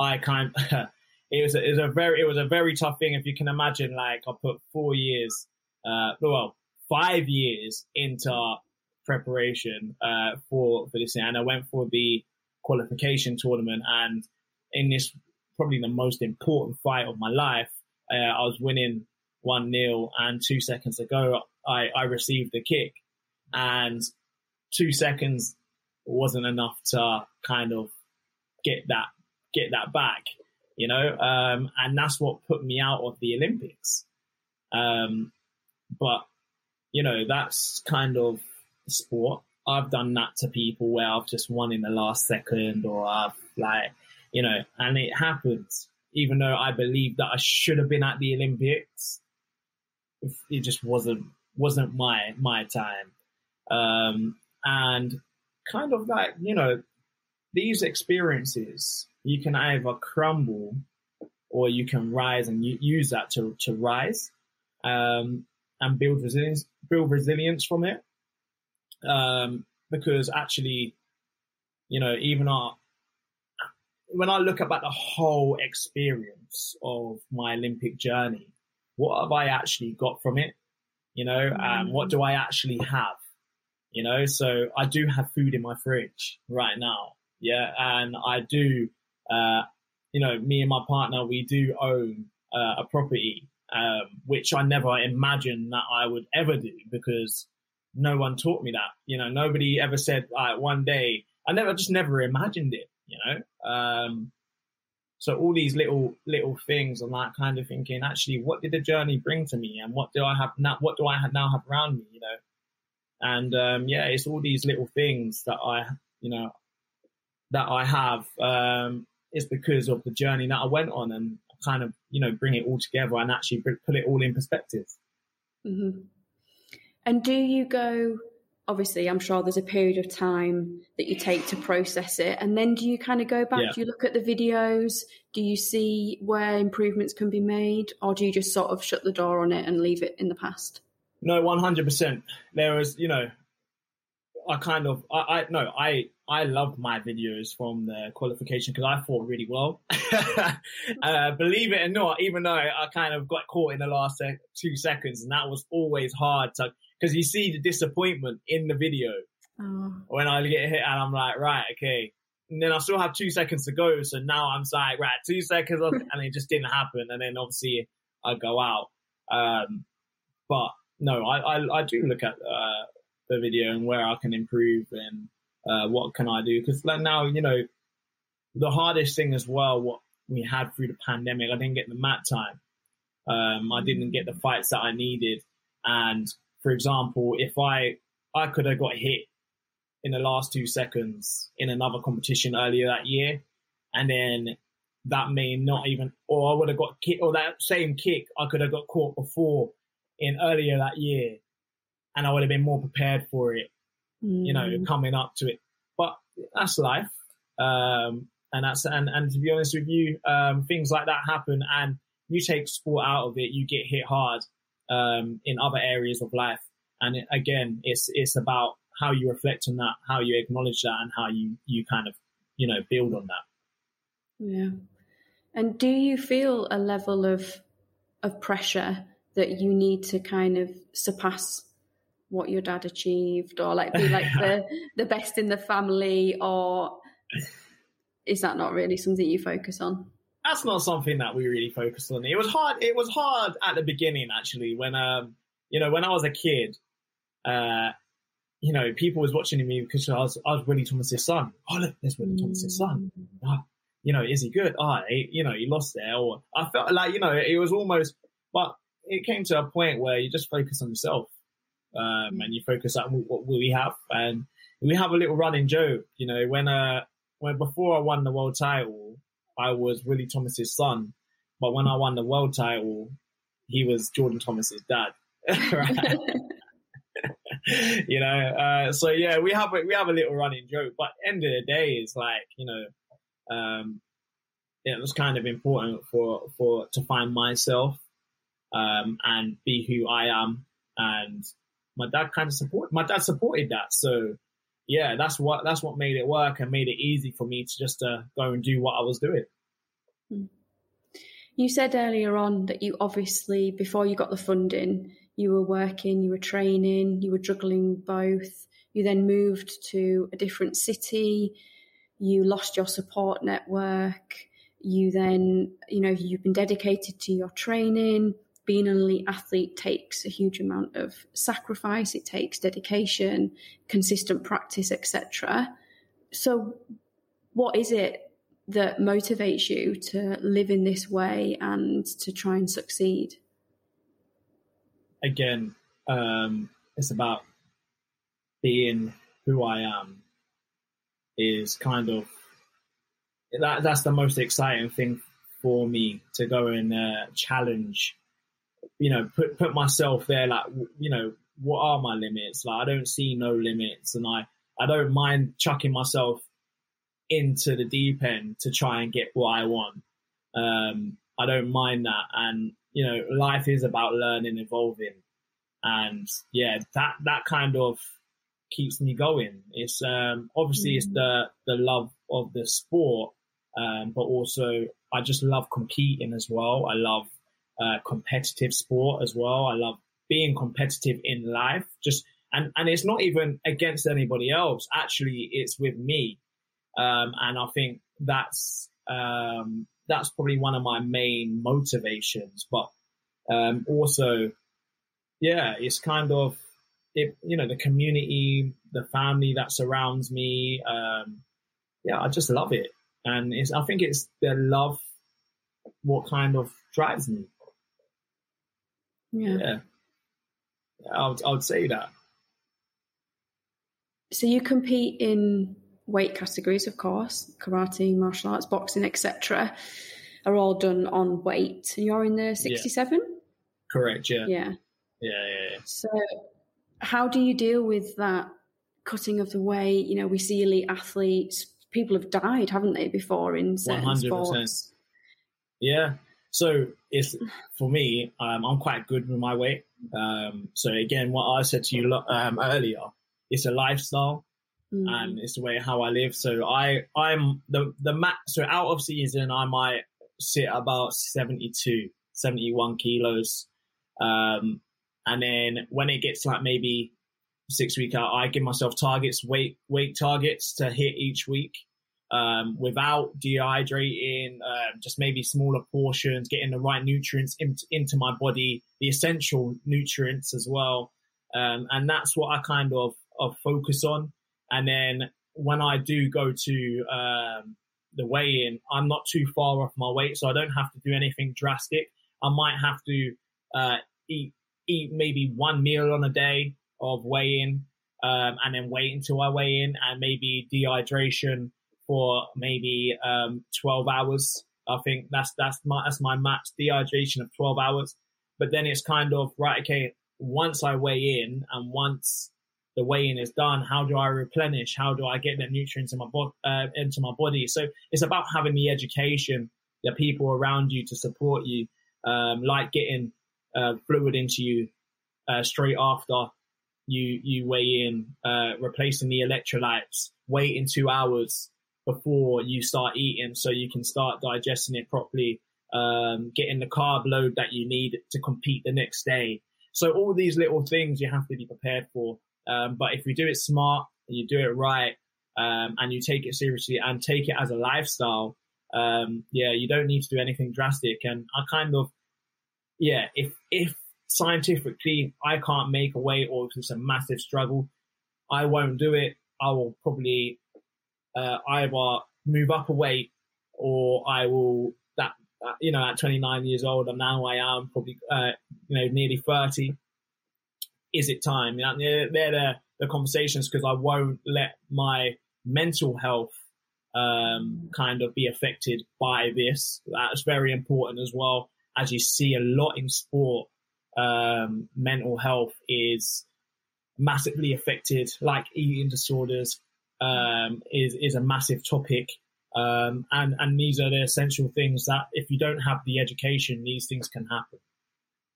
Speaker 2: I kind it was a, it was a very it was a very tough thing. If you can imagine, like I put four years, uh, well, five years into preparation uh, for for this, and I went for the qualification tournament, and in this probably the most important fight of my life, uh, I was winning one 0 and two seconds ago I, I received the kick and two seconds wasn't enough to kind of get that, get that back, you know? Um, and that's what put me out of the Olympics. Um, but you know, that's kind of sport. I've done that to people where I've just won in the last second or I've like, you know, and it happens. Even though I believe that I should have been at the Olympics, it just wasn't wasn't my my time. Um, and kind of like you know, these experiences you can either crumble or you can rise and use that to to rise um, and build resilience build resilience from it. Um, because actually, you know, even our when I look about the whole experience of my Olympic journey, what have I actually got from it? You know, um, what do I actually have? You know, so I do have food in my fridge right now. Yeah. And I do, uh, you know, me and my partner, we do own uh, a property, um, which I never imagined that I would ever do because no one taught me that. You know, nobody ever said, like, one day, I never, just never imagined it, you know? Um, so all these little little things and that kind of thinking, actually, what did the journey bring to me, and what do I have now? What do I have now have around me? You know, and um, yeah, it's all these little things that I, you know, that I have um, is because of the journey that I went on, and kind of you know bring it all together and actually put it all in perspective.
Speaker 1: Mm-hmm. And do you go? obviously I'm sure there's a period of time that you take to process it. And then do you kind of go back? Yeah. Do you look at the videos? Do you see where improvements can be made? Or do you just sort of shut the door on it and leave it in the past?
Speaker 2: No, 100%. There was, you know, I kind of, I, I no, I, I loved my videos from the qualification because I fought really well. uh, believe it or not, even though I kind of got caught in the last two seconds, and that was always hard to because you see the disappointment in the video oh. when I get hit, and I'm like, right, okay. And then I still have two seconds to go, so now I'm like, right, two seconds, and it just didn't happen. And then obviously I go out. Um, but no, I, I, I do look at uh, the video and where I can improve and uh, what can I do because like now you know the hardest thing as well what we had through the pandemic I didn't get the mat time um, I didn't get the fights that I needed and for example, if I I could have got hit in the last two seconds in another competition earlier that year, and then that may not even, or I would have got kick, or that same kick I could have got caught before in earlier that year, and I would have been more prepared for it, mm. you know, mm. coming up to it. But that's life, um, and that's and and to be honest with you, um, things like that happen, and you take sport out of it, you get hit hard, um, in other areas of life. And it, again, it's it's about how you reflect on that, how you acknowledge that, and how you you kind of you know build on that.
Speaker 1: Yeah. And do you feel a level of of pressure that you need to kind of surpass what your dad achieved, or like be like the the best in the family, or is that not really something you focus on?
Speaker 2: That's not something that we really focused on. It was hard. It was hard at the beginning, actually, when um, you know, when I was a kid, uh, you know, people was watching me because I was I was Willie Thomas's son. Oh look, there's Willie Thomas's son. Oh, you know, is he good? Oh, he, you know, he lost there. Or I felt like you know, it was almost, but it came to a point where you just focus on yourself, um, and you focus on what we have, and we have a little running joke. You know, when uh, when before I won the world title I was Willie Thomas's son, but when I won the world title, he was Jordan Thomas's dad. you know, uh, so yeah, we have a, we have a little running joke, but end of the day, it's like you know, um, it was kind of important for for to find myself um, and be who I am, and my dad kind of support my dad supported that, so yeah, that's what that's what made it work and made it easy for me to just uh, go and do what I was doing. Hmm.
Speaker 1: You said earlier on that you obviously, before you got the funding, you were working, you were training, you were juggling both. You then moved to a different city. You lost your support network. You then, you know, you've been dedicated to your training being an elite athlete takes a huge amount of sacrifice, it takes dedication, consistent practice, etc. So, what is it that motivates you to live in this way and to try and succeed?
Speaker 2: Again, um, it's about being who I am is kind of that that's the most exciting thing for me to go and uh, challenge you know put put myself there like you know what are my limits like I don't see no limits and I I don't mind chucking myself into the deep end to try and get what I want um, I don't mind that and you know life is about learning evolving and yeah that that kind of keeps me going. It's um, obviously mm. it's the the love of the sport, um, but also I just love competing as well. I love uh, competitive sport as well. I love being competitive in life. Just and and it's not even against anybody else. Actually, it's with me, um, and I think that's um, that's probably one of my main motivations. But um, also, yeah, it's kind of it, you know, the community, the family that surrounds me. Um, yeah, I just love it. And it's, I think it's the love, what kind of drives me.
Speaker 1: Yeah.
Speaker 2: Yeah. I would, I would say that.
Speaker 1: So you compete in weight categories, of course, karate, martial arts, boxing, etc. Are all done on weight. And you're in the 67? Yeah.
Speaker 2: Correct, yeah.
Speaker 1: Yeah.
Speaker 2: Yeah, yeah, yeah.
Speaker 1: So how do you deal with that cutting of the weight? You know, we see elite athletes, people have died, haven't they, before in certain 100%. sports?
Speaker 2: Yeah. So it's for me, um, I'm quite good with my weight. Um, so again, what I said to you um, earlier, it's a lifestyle mm. and it's the way how I live. So I, I'm the, the max, so out of season, I might sit about 72, 71 kilos. Um, and then when it gets like maybe six week out, I give myself targets, weight weight targets to hit each week. Um, without dehydrating, uh, just maybe smaller portions, getting the right nutrients in, into my body, the essential nutrients as well. Um, and that's what I kind of, of focus on. And then when I do go to um, the weigh in, I'm not too far off my weight, so I don't have to do anything drastic. I might have to uh, eat eat maybe one meal on a day of weigh-in, um, and then wait until I weigh in, and maybe dehydration for maybe um, 12 hours. I think that's that's my that's my max dehydration of 12 hours. But then it's kind of right. Okay, once I weigh in, and once the weigh-in is done, how do I replenish? How do I get the nutrients in my bo- uh, into my body? So it's about having the education, the people around you to support you, um, like getting uh, fluid into you uh, straight after you you weigh in, uh, replacing the electrolytes, waiting two hours before you start eating so you can start digesting it properly, um, getting the carb load that you need to compete the next day. So all these little things you have to be prepared for. Um, but if you do it smart and you do it right, um, and you take it seriously and take it as a lifestyle, um, yeah, you don't need to do anything drastic. And I kind of yeah, if if scientifically I can't make a weight or if it's a massive struggle, I won't do it. I will probably uh, either move up a weight or I will that you know at 29 years old and now I am probably uh, you know nearly 30. Is it time? You know, they're the, the conversations because I won't let my mental health um, kind of be affected by this. That's very important as well as you see a lot in sport, um, mental health is massively affected, like eating disorders, um, is, is a massive topic. Um, and, and these are the essential things that if you don't have the education, these things can happen.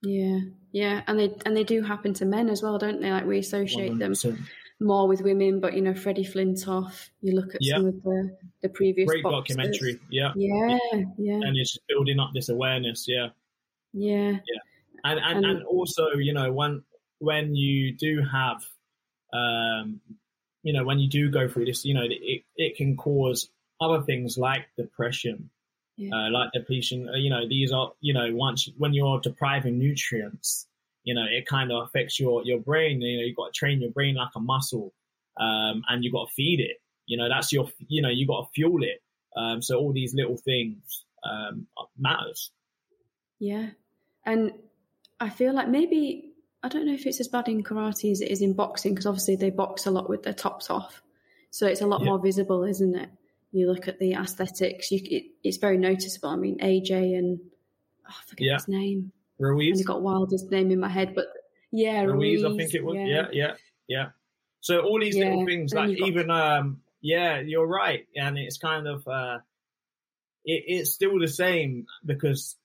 Speaker 1: Yeah, yeah, and they and they do happen to men as well, don't they? Like we associate 100%. them more with women, but you know, Freddie Flintoff. You look at some of the the previous
Speaker 2: great boxers. documentary. Yeah.
Speaker 1: yeah, yeah,
Speaker 2: and it's building up this awareness. Yeah,
Speaker 1: yeah,
Speaker 2: yeah, and and, and, and also, you know, when when you do have, um, you know, when you do go through this, you know, it it can cause other things like depression. Yeah. Uh, like depletion, uh, you know, these are, you know, once when you're depriving nutrients, you know, it kind of affects your, your brain. You know, you've got to train your brain like a muscle, um, and you've got to feed it. You know, that's your, you know, you've got to fuel it. Um, so all these little things, um, matters.
Speaker 1: Yeah. And I feel like maybe I don't know if it's as bad in karate as it is in boxing because obviously they box a lot with their tops off, so it's a lot yeah. more visible, isn't it? You look at the aesthetics, you, it, it's very noticeable. I mean, AJ and oh, I forget yeah. his name.
Speaker 2: Ruiz.
Speaker 1: And got Wilder's name in my head, but yeah,
Speaker 2: Ruiz,
Speaker 1: Ruiz
Speaker 2: I think it was. Yeah, yeah, yeah. yeah. So all these little things, like even got... um, yeah, you're right, and it's kind of uh, it, it's still the same because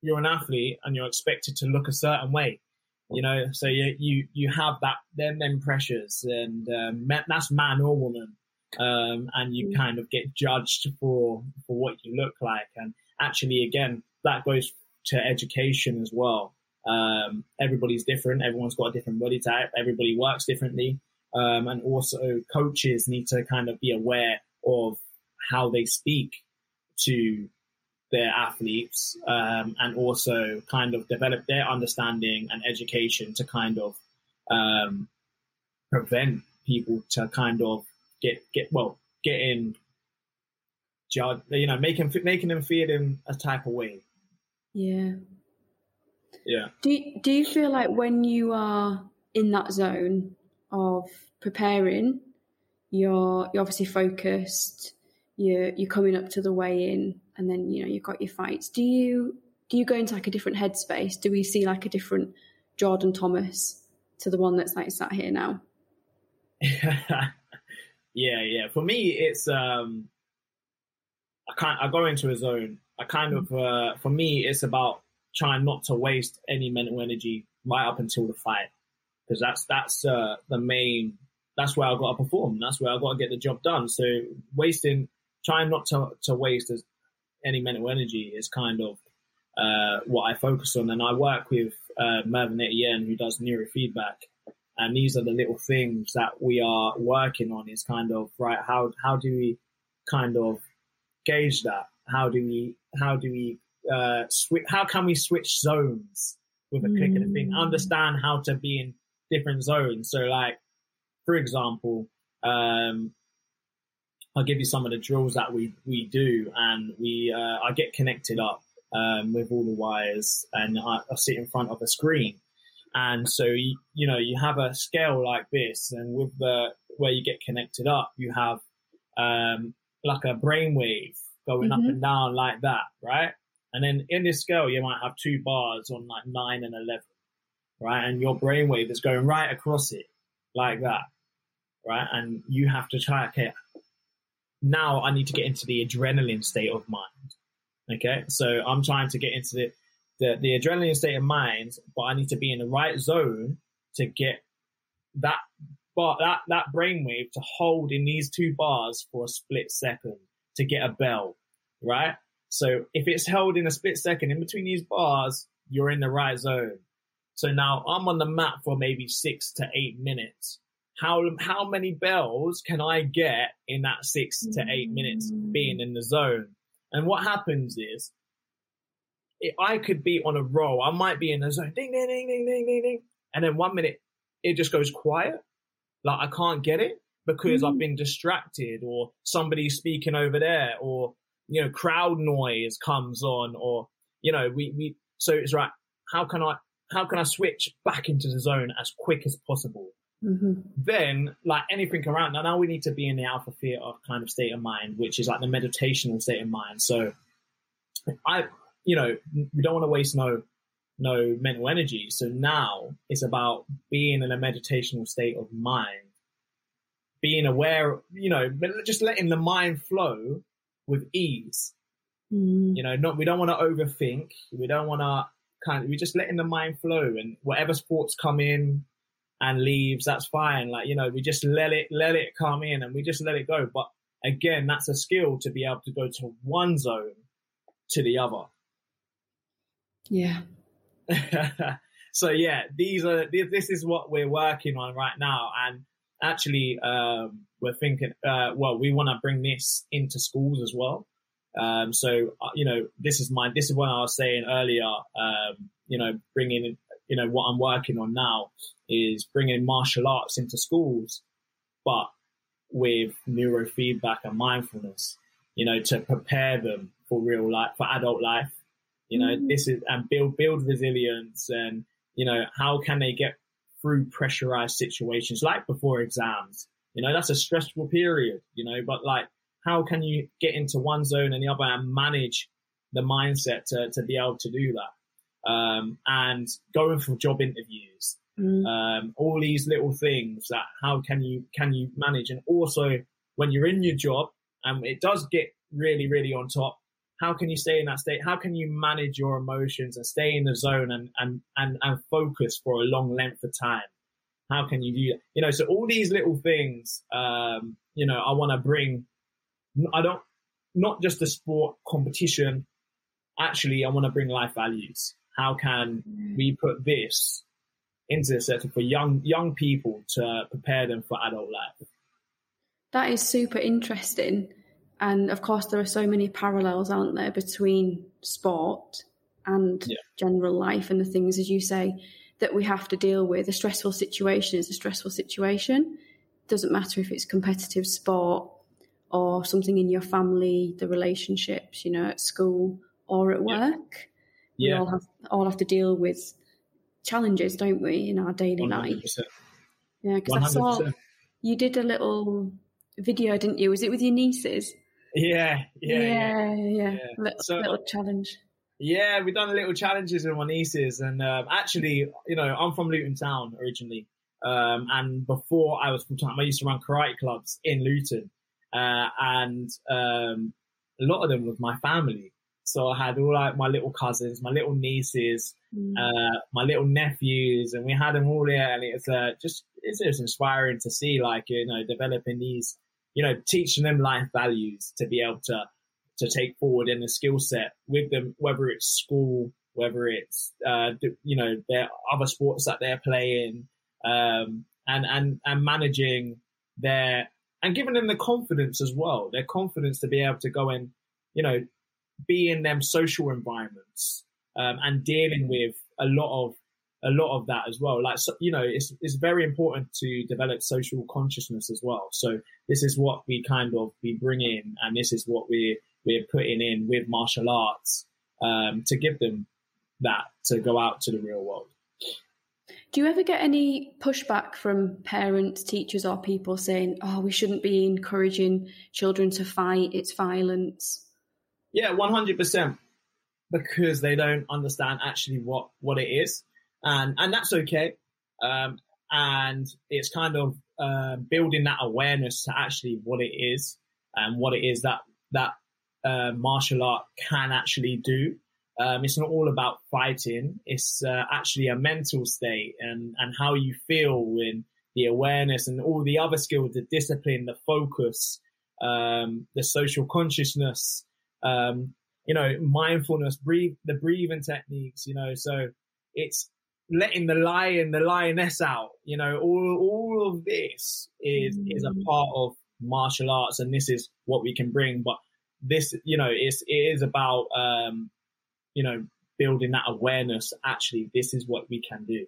Speaker 2: you're an athlete and you're expected to look a certain way you know so you you, you have that them them pressures and um, that's man or woman um, and you mm. kind of get judged for for what you look like. And actually again that goes to education as well. Um, everybody's different. Everyone's got a different body type. Everybody works differently. Um, and also coaches need to kind of be aware of how they speak to their athletes um, and also kind of develop their understanding and education to kind of um, prevent people to kind of get get well getting judge you know making making them feel in a type of way.
Speaker 1: Yeah.
Speaker 2: Yeah.
Speaker 1: Do you, do you feel like when you are in that zone of preparing you're you're obviously focused you're you're coming up to the weigh in and then you know you've got your fights. Do you do you go into like a different headspace? Do we see like a different jordan thomas to the one that's like sat here now?
Speaker 2: Yeah yeah. For me it's um i can't i go into a zone. I kind of uh for me it's about trying not to waste any mental energy right up until the fight because that's that's uh the main that's where I've got to perform. That's where I've got to get the job done. So wasting, trying not to, to waste as any mental energy is kind of uh, what I focus on. And I work with uh, Mervin Etienne, who does neurofeedback. And these are the little things that we are working on is kind of, right, how, how do we kind of gauge that? How do we, how do we, uh, switch, how can we switch zones with a mm. click of a thing? Mm. Understand how to be in different zones. So like, for example, um, I'll give you some of the drills that we, we do and we, uh, I get connected up, um, with all the wires and I, I, sit in front of a screen. And so, you, you know, you have a scale like this and with the, where you get connected up, you have, um, like a brainwave going mm-hmm. up and down like that, right? And then in this scale, you might have two bars on like nine and 11, right? And your brainwave is going right across it like that, right? And you have to try, okay, now I need to get into the adrenaline state of mind. Okay, so I'm trying to get into the, the, the adrenaline state of mind, but I need to be in the right zone to get that bar, that, that brainwave to hold in these two bars for a split second to get a bell, right? So if it's held in a split second in between these bars, you're in the right zone. So now I'm on the mat for maybe six to eight minutes how how many bells can I get in that six to eight minutes being in the zone? And what happens is, it, I could be on a roll. I might be in the zone, ding ding ding ding ding ding ding, and then one minute it just goes quiet, like I can't get it because mm. I've been distracted, or somebody's speaking over there, or you know crowd noise comes on, or you know we we. So it's right. How can I how can I switch back into the zone as quick as possible?
Speaker 1: Mm-hmm.
Speaker 2: Then, like anything around, now now we need to be in the alpha theta kind of state of mind, which is like the meditational state of mind. So, I, you know, we don't want to waste no, no mental energy. So now it's about being in a meditational state of mind, being aware, you know, just letting the mind flow with ease.
Speaker 1: Mm.
Speaker 2: You know, not we don't want to overthink. We don't want to kind of. We're just letting the mind flow, and whatever sports come in, and leaves, that's fine. Like, you know, we just let it, let it come in and we just let it go. But again, that's a skill to be able to go to one zone to the other.
Speaker 1: Yeah.
Speaker 2: so yeah, these are, this is what we're working on right now. And actually, um, we're thinking, uh, well, we want to bring this into schools as well. Um, so, uh, you know, this is my, this is what I was saying earlier, um, you know, bringing you know, what I'm working on now is bringing martial arts into schools, but with neurofeedback and mindfulness, you know, to prepare them for real life, for adult life. You know, mm-hmm. this is, and build, build resilience and, you know, how can they get through pressurized situations like before exams. You know, that's a stressful period, you know, but like, how can you get into one zone and the other and manage the mindset to, to be able to do that? Um, and going for job interviews, mm. um, all these little things that how can you, can you manage? And also when you're in your job and it does get really, really on top, how can you stay in that state? How can you manage your emotions and stay in the zone and, and, and, and focus for a long length of time? How can you do that? You know, so all these little things, um, you know, I want to bring, I don't, not just the sport competition. Actually, I want to bring life values. How can we put this into the setting for young, young people to prepare them for adult life?
Speaker 1: That is super interesting and of course, there are so many parallels, aren't there, between sport and yeah. general life and the things, as you say, that we have to deal with. A stressful situation is a stressful situation. It doesn't matter if it's competitive sport or something in your family, the relationships, you know, at school or at work. Yeah. We all have all have to deal with challenges, don't we, in our daily 100%. life? Yeah, because I saw you did a little video, didn't you? Was it with your nieces?
Speaker 2: Yeah, yeah,
Speaker 1: yeah, yeah. yeah. Little, so, little challenge.
Speaker 2: Yeah, we've done a little challenges with my nieces, and um, actually, you know, I'm from Luton Town originally, um, and before I was from town, I used to run karate clubs in Luton, uh, and um, a lot of them with my family. So I had all like my little cousins, my little nieces, mm. uh, my little nephews, and we had them all there, and it's uh, just it's just inspiring to see like you know developing these you know, teaching them life values to be able to to take forward in the skill set with them, whether it's school, whether it's uh, you know their other sports that they're playing, um, and and and managing their and giving them the confidence as well, their confidence to be able to go and you know be in them social environments um, and dealing with a lot of a lot of that as well. Like, so, you know, it's, it's very important to develop social consciousness as well. So this is what we kind of we bring in and this is what we, we're putting in with martial arts, um, to give them that to go out to the real world.
Speaker 1: Do you ever get any pushback from parents, teachers, or people saying, "Oh, we shouldn't be encouraging children to fight; it's violence"?
Speaker 2: Yeah, one hundred percent, because they don't understand actually what what it is and and that's okay. Um, and it's kind of uh, building that awareness to actually what it is and what it is that that uh, martial art can actually do. Um, it's not all about fighting. It's uh, actually a mental state and and how you feel and the awareness and all the other skills, the discipline, the focus, um, the social consciousness, um, you know, mindfulness, breathe, the breathing techniques, you know, so it's letting the lion, the lioness out. You know, all all of this is mm. is a mm. part of martial arts, and this is what we can bring. But this, you know, it's it is about um, you know building that awareness. Actually, this is what we can do.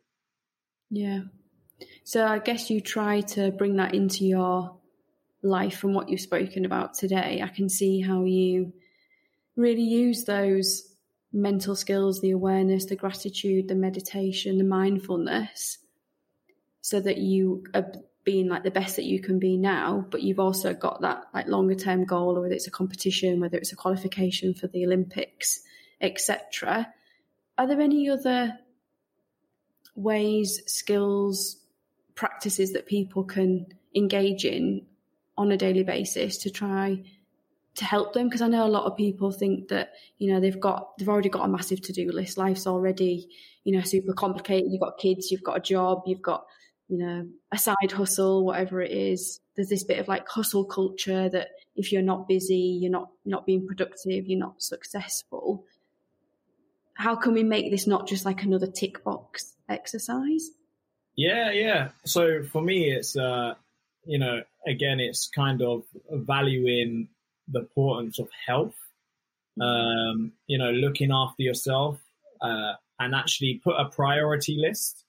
Speaker 1: Yeah. So I guess you try to bring that into your life from what you've spoken about today. I can see how you really use those mental skills, the awareness, the gratitude, the meditation, the mindfulness, so that you are being like the best that you can be now, but you've also got that like longer term goal, whether it's a competition, whether it's a qualification for the Olympics, etc. Are there any other ways, skills, practices that people can engage in on a daily basis to try to help them because I know a lot of people think that you know they've got they've already got a massive to do list. Life's already you know super complicated. You've got kids, you've got a job, you've got you know a side hustle, whatever it is. There's this bit of like hustle culture that if you're not busy, you're not not being productive, you're not successful. How can we make this not just like another tick box exercise?
Speaker 2: Yeah, yeah. So for me, it's uh, you know again, it's kind of valuing the importance of health, um, you know, looking after yourself, uh, and actually put a priority list.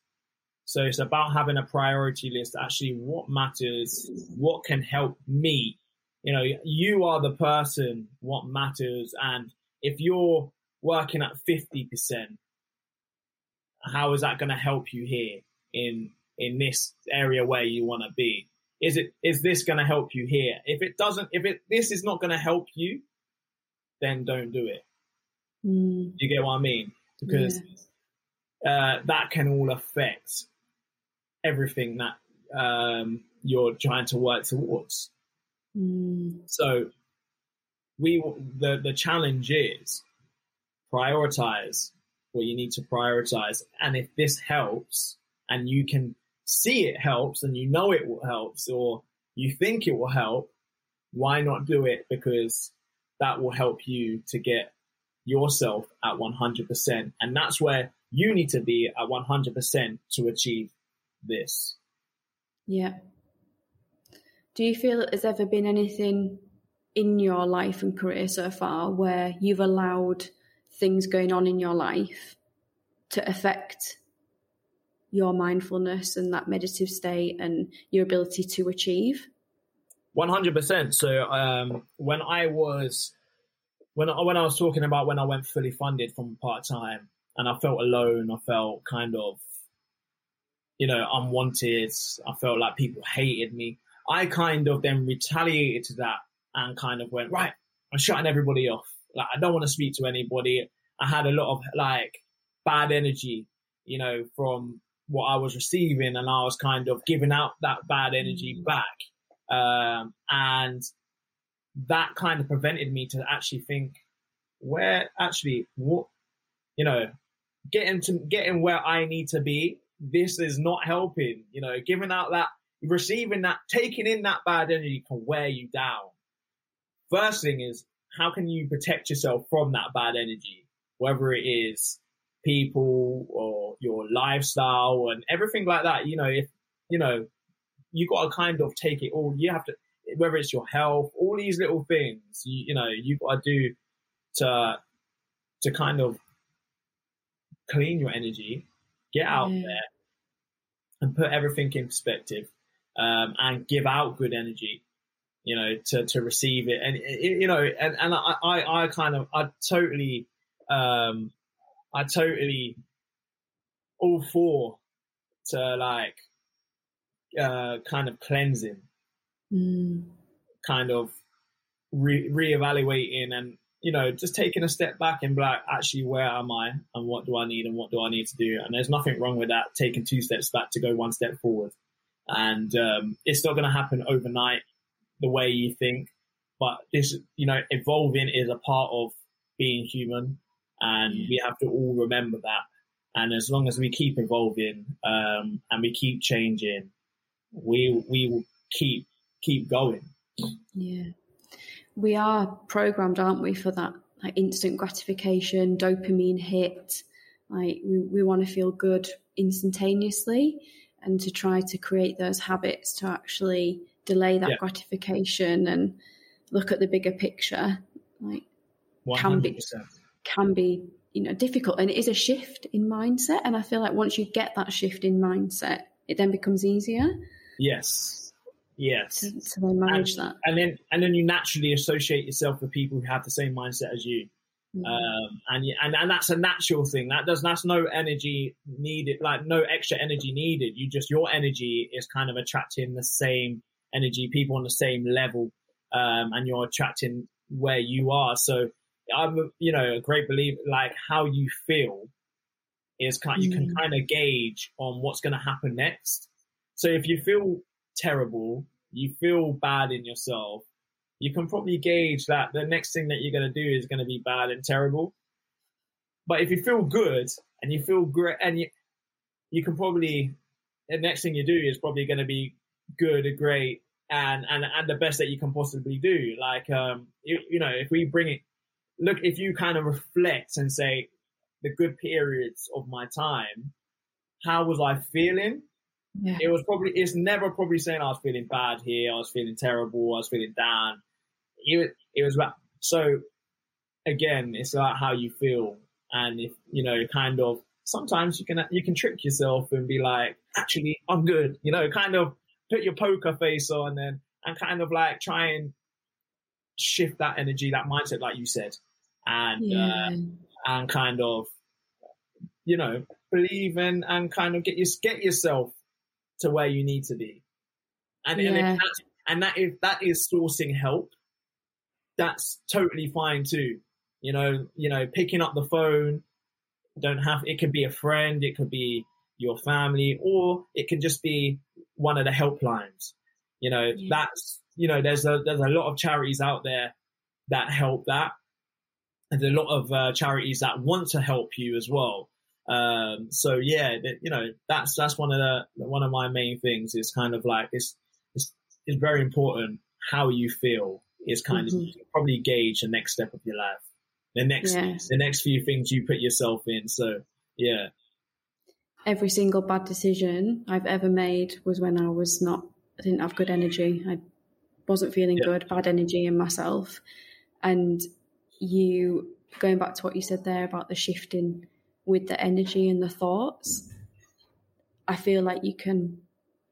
Speaker 2: So it's about having a priority list. Actually, what matters, what can help me. You know, you are the person, what matters. And if you're working at 50%, how is that going to help you here in in this area where you want to be? Is it is this going to help you here? If it doesn't, if it this is not going to help you, then don't do it.
Speaker 1: Mm.
Speaker 2: You get what I mean? Because uh, that can all affect everything that um, you're trying to work towards.
Speaker 1: Mm.
Speaker 2: So we the the challenge is prioritize what you need to prioritize, and if this helps, and you can see it helps, and you know it will helps, or you think it will help, why not do it? Because that will help you to get yourself at 100%. And that's where you need to be at 100% to achieve this.
Speaker 1: Yeah. Do you feel that there's ever been anything in your life and career so far where you've allowed things going on in your life to affect your mindfulness and that meditative state and your ability to achieve?
Speaker 2: 100%. So, um, when I was, when I, when I was talking about when I went fully funded from part time and I felt alone, I felt kind of, you know, unwanted. I felt like people hated me. I kind of then retaliated to that and kind of went, right, I'm shutting everybody off. Like, I don't want to speak to anybody. I had a lot of like bad energy, you know, from what I was receiving and I was kind of giving out that bad energy back. Um, and that kind of prevented me to actually think where actually what, you know, getting to getting where I need to be. This is not helping, you know, giving out that, receiving that, taking in that bad energy can wear you down. First thing is, how can you protect yourself from that bad energy? Whether it is people or your lifestyle and everything like that, you know, if, you know, you got to kind of take it all. You have to, whether it's your health, all these little things, you, you know, you've got to do to, to kind of clean your energy, get out
Speaker 1: Yeah.
Speaker 2: there and put everything in perspective, um, and give out good energy, you know, to, to receive it. And, you know, and, and I, I, I kind of, I totally, um, I totally all for to like, uh, kind of cleansing,
Speaker 1: Mm.
Speaker 2: kind of re- reevaluating and, you know, just taking a step back and be like, actually, where am I and what do I need and what do I need to do? And there's nothing wrong with that, taking two steps back to go one step forward. And, um, it's not going to happen overnight the way you think, but this, you know, evolving is a part of being human and
Speaker 1: Yeah.
Speaker 2: we have to all remember that. And as long as we keep evolving, um, and we keep changing, we, we will keep, keep going.
Speaker 1: Yeah. We are programmed, aren't we, for that like instant gratification, dopamine hit. Like we, we want to feel good instantaneously and to try to create those habits to actually delay that
Speaker 2: Yeah.
Speaker 1: gratification and look at the bigger picture. Like Can be.
Speaker 2: 100%.
Speaker 1: can be you know difficult and it is a shift in mindset and i feel like once you get that shift in mindset it then becomes easier
Speaker 2: Yes. Yes.
Speaker 1: to, to then manage that
Speaker 2: and then and then you naturally associate yourself with people who have the same mindset as you
Speaker 1: Mhm.
Speaker 2: um and and and that's a natural thing that does that's no energy needed like no extra energy needed you just your energy is kind of attracting the same energy people on the same level um and you're attracting where you are so i'm you know a great believer like how you feel is kind you can
Speaker 1: Mm.
Speaker 2: kind of gauge on what's going to happen next so if you feel terrible you feel bad in yourself you can probably gauge that the next thing that you're going to do is going to be bad and terrible. But if you feel good and you feel great, and you you can probably the next thing you do is probably going to be good, great, and and and the best that you can possibly do. Like um, you, you know, if we bring it, look, if you kind of reflect and say the good periods of my time, how was I feeling?
Speaker 1: yeah
Speaker 2: it was probably it's never probably saying I was feeling bad here, I was feeling terrible, I was feeling down. It was, it was about so again, it's about how you feel, and if you know, kind of sometimes you can you can trick yourself and be like, actually, I'm good, you know, kind of put your poker face on and and kind of like try and shift that energy, that mindset, like you said, and
Speaker 1: yeah
Speaker 2: uh, and kind of you know believe in and kind of get your get yourself to where you need to be. And,
Speaker 1: Yeah.
Speaker 2: and, if that's, and that if that is sourcing help, that's totally fine too. You know, you know, picking up the phone, don't have it could be a friend, it could be your family, or it can just be one of the helplines. You know,
Speaker 1: Yeah.
Speaker 2: that's you know, there's a there's a lot of charities out there that help that. And there's a lot of uh, charities that want to help you as well. Um, so yeah, you know, that's that's one of the one of my main things is kind of like it's it's, it's very important how you feel is kind
Speaker 1: Mhm.
Speaker 2: of probably gauge the next step of your life, the next
Speaker 1: Yeah.
Speaker 2: the next few things you put yourself in. So yeah,
Speaker 1: Every single bad decision I've ever made was when I was not, I didn't have good energy. I wasn't feeling
Speaker 2: Yeah.
Speaker 1: good, bad energy in myself. And you, going back to what you said there about the shifting with the energy and the thoughts, I feel like you can,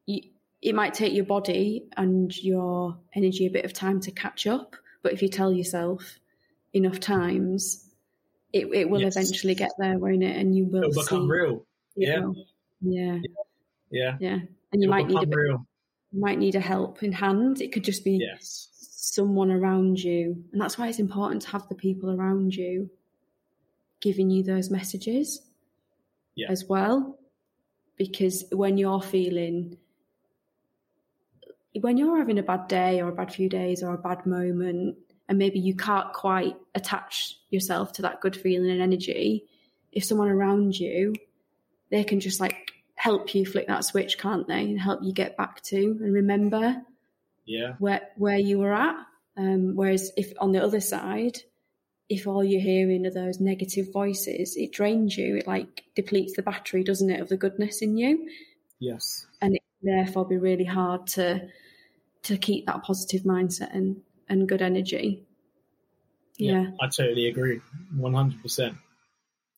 Speaker 1: you, it might take your body and your energy a bit of time to catch up. But if you tell yourself enough times, it, it will
Speaker 2: Yes.
Speaker 1: eventually get there, won't it? And you will
Speaker 2: it'll become
Speaker 1: see
Speaker 2: real. Yeah.
Speaker 1: will. yeah,
Speaker 2: Yeah,
Speaker 1: yeah. And you
Speaker 2: it'll
Speaker 1: might need a bit,
Speaker 2: real.
Speaker 1: you might need a help in hand. It could just be
Speaker 2: Yes,
Speaker 1: someone around you, and that's why it's important to have the people around you giving you those messages
Speaker 2: Yeah.
Speaker 1: as well. Because when you're feeling, when you're having a bad day or a bad few days or a bad moment, and maybe you can't quite attach yourself to that good feeling and energy, if someone around you, they can just like help you flick that switch, can't they? And help you get back to and remember
Speaker 2: yeah,
Speaker 1: where where you were at. Um, whereas if on the other side, if all you're hearing are those negative voices, it drains you. It like depletes the battery, doesn't it, of the goodness in you,
Speaker 2: yes,
Speaker 1: and it can therefore be really hard to to keep that positive mindset and and good energy. Yeah.
Speaker 2: I totally agree, one hundred percent,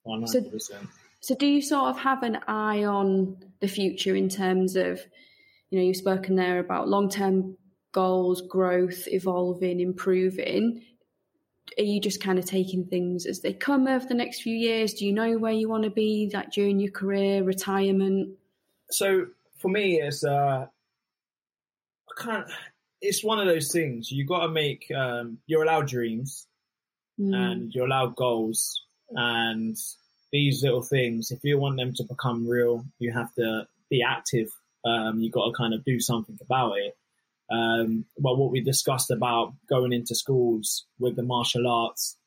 Speaker 2: one hundred percent.
Speaker 1: So do you sort of have an eye on the future in terms of, you know, you've spoken there about long term goals, growth, evolving, improving. Are you just kind of taking things as they come over the next few years? Do you know where you want to be, like during your career, retirement?
Speaker 2: so for me, it's uh, I can't. It's one of those things. You got to make. Um, you're allowed dreams
Speaker 1: Mm,
Speaker 2: and you're allowed goals, and these little things. If you want them to become real, you have to be active. Um, you got to kind of do something about it. Um, but what we discussed about going into schools with the martial arts,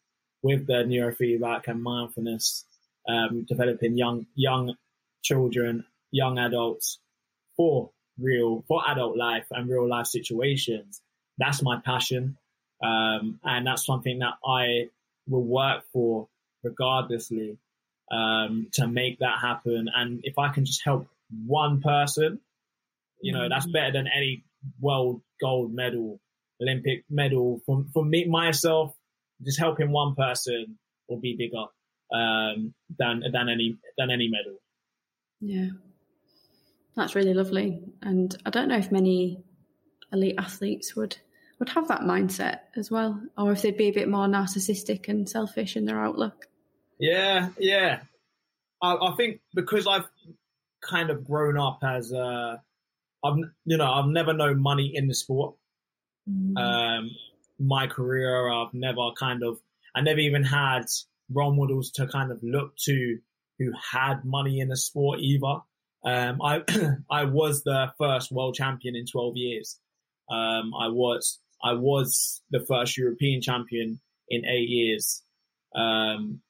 Speaker 2: with the neurofeedback and mindfulness, um, developing young young children, young adults for real for adult life and real life situations. That's my passion, um, and that's something that I will work for regardlessly um, to make that happen. And if I can just help one person, you know, that's better than any world gold medal, Olympic medal. For, for me, myself, just helping one person will be bigger um, than than any than any medal.
Speaker 1: Yeah. That's really lovely. And I don't know if many elite athletes would would have that mindset as well, or if they'd be a bit more narcissistic and selfish in their outlook.
Speaker 2: Yeah, yeah. I, I think because I've kind of grown up as uh, I've you know I've never known money in the sport. Um, my career, I've never kind of I never even had role models to kind of look to who had money in the sport either. Um, I I was the first world champion in 12 years. Um, I was I was the first European champion in eight years. Um,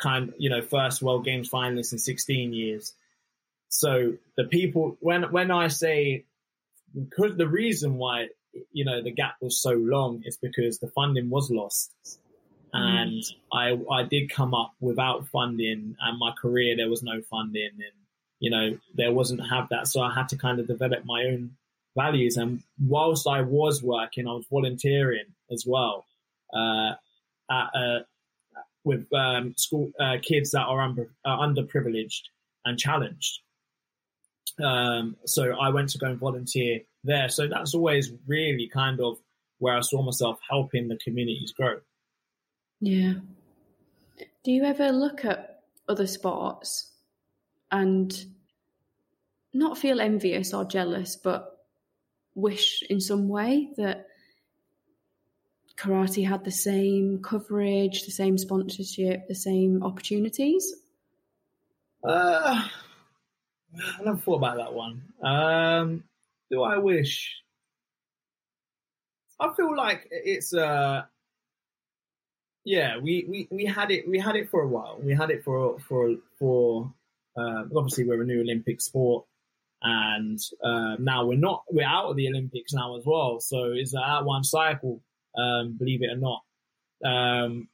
Speaker 2: kind you know first World Games finalist in 16 years. So the people when when I say because the reason why you know the gap was so long is because the funding was lost. And I I did come up without funding and my career there was no funding and you know there wasn't have that. So I had to kind of develop my own values. And whilst I was working I was volunteering as well uh, at, uh, with um, school uh, kids that are under, uh, underprivileged and challenged um, so I went to go and volunteer there so that's always really kind of where I saw myself helping the communities grow
Speaker 1: Yeah. Do you ever look at other sports and not feel envious or jealous, but wish in some way that karate had the same coverage, the same sponsorship, the same opportunities?
Speaker 2: Uh, I never thought about that one. Um, do I wish? I feel like it's uh yeah, we, we, we had it we had it for a while. We had it for for for uh, obviously we're a new Olympic sport, and uh, now we're not we're out of the Olympics now as well. So it's that one cycle, um, believe it or not. Um,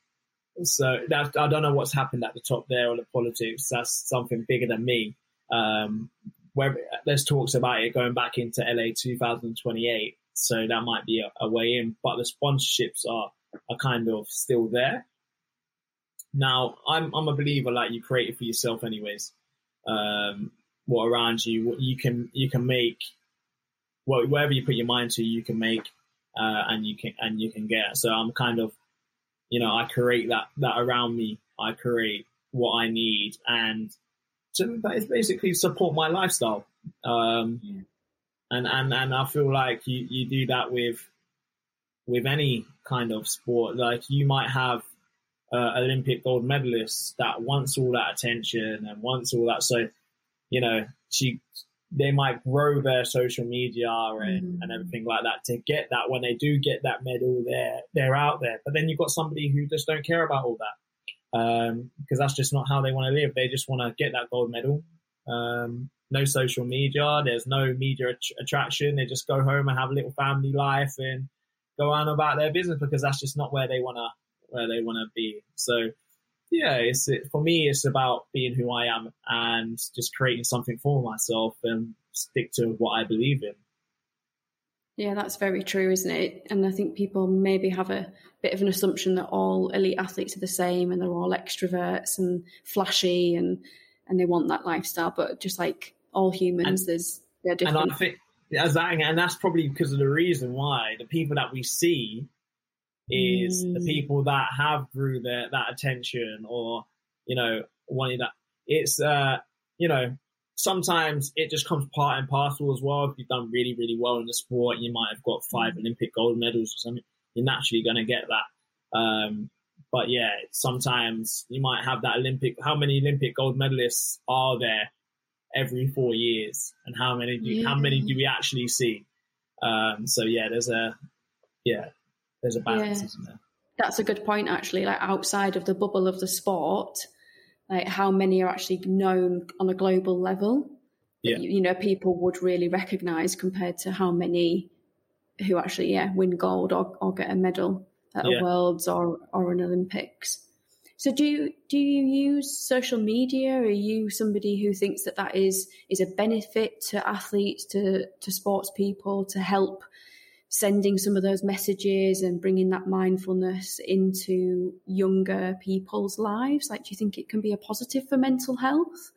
Speaker 2: so that I don't know what's happened at the top there or the politics. That's something bigger than me. Um, where there's talks about it going back into LA 2028, so that might be a, a way in. But the sponsorships are are kind of still there. Now, I'm I'm a believer like you create it for yourself, anyways. Um, what around you, what you can you can make, well, wherever you put your mind to, you can make, uh, and you can and you can get. So I'm kind of, you know, I create that that around me. I create what I need, and to basically support my lifestyle. Um, yeah. and and and I feel like you you do that with with any kind of sport. Like you might have uh, Olympic gold medalists that wants all that attention and wants all that. So, you know, she they might grow their social media and, mm. and everything like that to get that when they do get that medal they're they're out there but then you've got somebody who just don't care about all that um, because that's just not how they want to live they just want to get that gold medal um, no social media there's no media att- attraction they just go home and have a little family life and go on about their business because that's just not where they wanna where they wanna be. So yeah, it's it, for me. It's about being who I am and just creating something for myself and stick to what I believe in.
Speaker 1: Yeah, that's very true, isn't it? And I think people maybe have a bit of an assumption that all elite athletes are the same and they're all extroverts and flashy and and they want that lifestyle. But just like all humans, and, there's they're different.
Speaker 2: And I think as that, and that's probably because of the reason why the people that we see is mm. the people that have their, that attention or, you know, wanting that. It's, uh, you know, sometimes it just comes part and parcel as well. If you've done really, really well in the sport, you might have got five mm. Olympic gold medals or something. You're naturally going to get that. Um, but yeah, sometimes you might have that Olympic. How many Olympic gold medalists are there every four years, and how many do yeah. how many do we actually see? Um, so yeah, there's a yeah, there's a balance, yeah. isn't there?
Speaker 1: That's a good point, actually. Like outside of the bubble of the sport, like how many are actually known on a global level? Yeah. You, you know, people would really recognise compared to how many who actually, yeah, win gold or, or get a medal at yeah. a Worlds or or an Olympics. So do you, do you use social media? Are you somebody who thinks that that is is a benefit to athletes, to to sports people, to help sending some of those messages and bringing that mindfulness into younger people's lives? Like, do you think it can be a positive for mental health?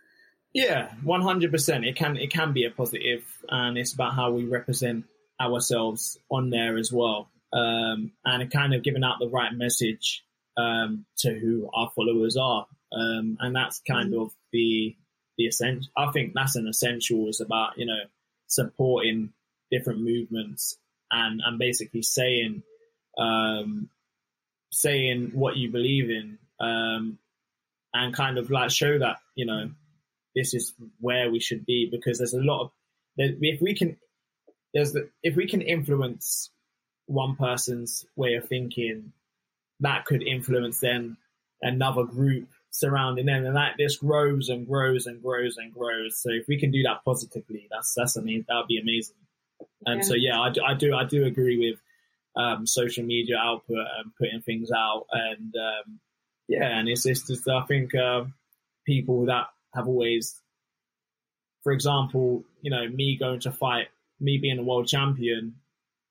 Speaker 2: Yeah, one hundred percent. It can it can be a positive, and it's about how we represent ourselves on there as well, um, and kind of giving out the right message um, to who our followers are. Um, and that's kind mm. of the, the essential. I think that's an essential is about, you know, supporting different movements and, and basically saying, um, saying what you believe in, um, and kind of like show that, you know, this is where we should be because there's a lot of, if we can, there's the, if we can influence one person's way of thinking that could influence then another group surrounding them, and that this grows and grows and grows and grows. So if we can do that positively, that's that's amazing. That would be amazing. And yeah. so yeah, I, I, do I do agree with um, social media output and putting things out, and um, yeah, and it's, it's just I think uh, people that have always, for example, you know, me going to fight, me being a world champion,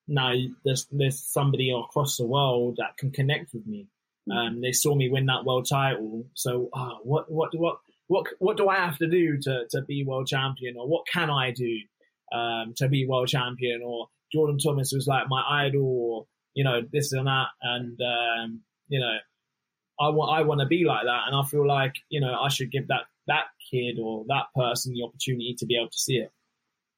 Speaker 2: now there's there's somebody across the world that can connect with me. Mm. Um, they saw me win that world title, so uh, what what what what what do I have to do to to be world champion, or what can I do um, to be world champion? Or Jordan Thomas was like my idol, or you know this and that, and um, you know I want I want to be like that, and I feel like you know I should give that that kid or that person the opportunity to be able to see it.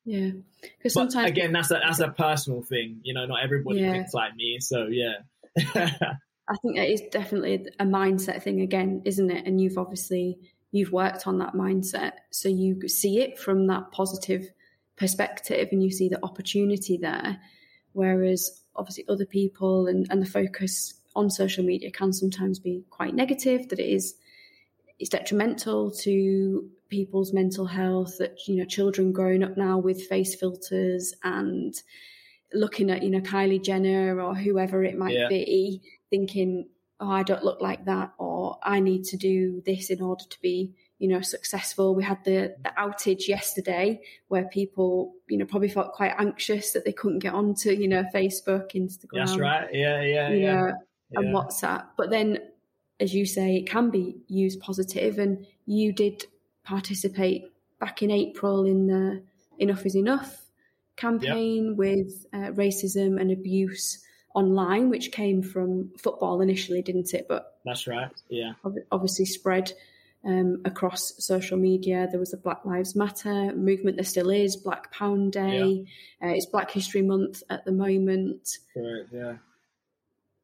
Speaker 1: Yeah, because
Speaker 2: But
Speaker 1: sometimes
Speaker 2: again, that's a that's a personal thing. You know, not everybody
Speaker 1: Yeah.
Speaker 2: thinks like me. So yeah,
Speaker 1: I think it is definitely a mindset thing again, isn't it? And you've obviously you've worked on that mindset, so you see it from that positive perspective, and you see the opportunity there. Whereas obviously other people and, and the focus on social media can sometimes be quite negative. That it is it's detrimental to people's mental health. That you know children growing up now with face filters and looking at you know Kylie Jenner or whoever it might
Speaker 2: Yeah.
Speaker 1: be, thinking, "Oh, I don't look like that," or "I need to do this in order to be." You know, successful. We had the, the outage yesterday where people, you know, probably felt quite anxious that they couldn't get onto, you know, Facebook, Instagram,
Speaker 2: that's right. Yeah, yeah,
Speaker 1: you
Speaker 2: yeah.
Speaker 1: know, and. WhatsApp. But then, as you say, it can be used positive, and you did participate back in April in the Enough is Enough campaign with uh, racism and abuse online, which came from football initially, didn't it? But
Speaker 2: That's right. Yeah,
Speaker 1: ob- obviously spread um, across social media. There was the Black Lives Matter movement. There still is Black Pound Day. Uh, it's Black History Month at the moment.
Speaker 2: correct. Yeah,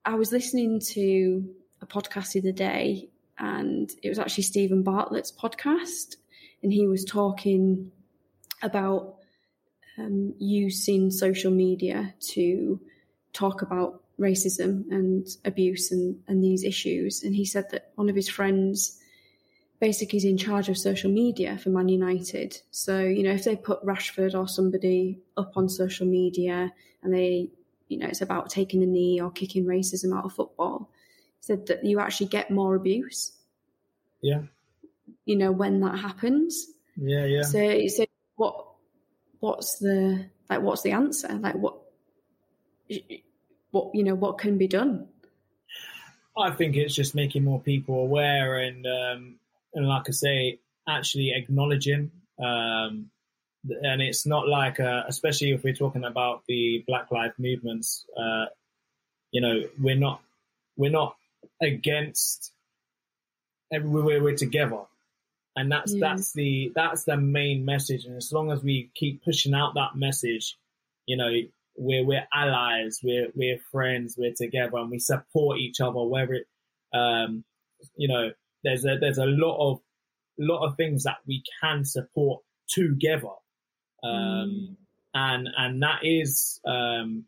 Speaker 1: I was listening to a podcast the other day, and it was actually Steven Bartlett's podcast, and he was talking about um, using social media to talk about racism and abuse and, and these issues. And he said that one of his friends basically is in charge of social media for Man United. So, you know, if they put Rashford or somebody up on social media and they, you know, it's about taking the knee or kicking racism out of football, said that you actually get more abuse,
Speaker 2: yeah,
Speaker 1: you know, when that happens.
Speaker 2: yeah, yeah.
Speaker 1: So, so what, what's the, like, what's the answer? Like, what, what, you know, what can be done?
Speaker 2: I think it's just making more people aware and um, and like I say, actually acknowledging. Um, and it's not like, uh, especially if we're talking about the Black Lives movements, uh, you know, we're not we're not against. Everywhere we're together, and that's
Speaker 1: Yeah.
Speaker 2: that's the that's the main message. And as long as we keep pushing out that message, you know, we're we're allies, we're we're friends, we're together, and we support each other. Whether it, um, you know, there's a there's a lot of lot of things that we can support together, um, and and that is um,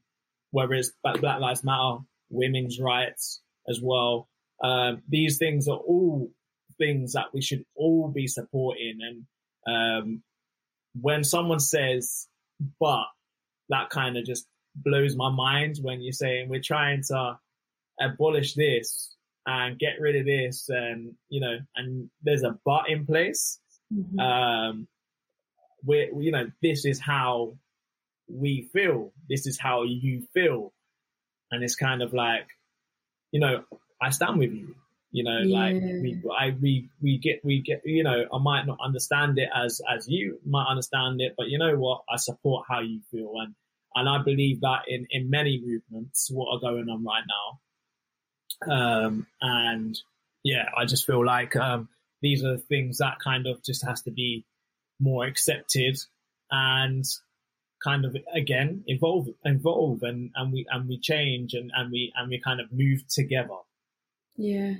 Speaker 2: whether it's Black Black Lives Matter, women's rights as well. Um, these things are all things that we should all be supporting, and um, when someone says "but," that kind of just blows my mind when you're saying we're trying to abolish this and get rid of this and you know and there's a but in place.
Speaker 1: Mhm.
Speaker 2: um we're you know this is how we feel. This is how you feel. And it's kind of like you know i stand with you. You know like we i we we get we get you know i might not understand it as as you might understand it but you know what? I support how you feel. And and i believe that in in many movements what are going on right now um and yeah i just feel like um these are things that kind of just has to be more accepted and kind of again evolve evolve and and we and we change and and we and we kind of move together
Speaker 1: Yeah.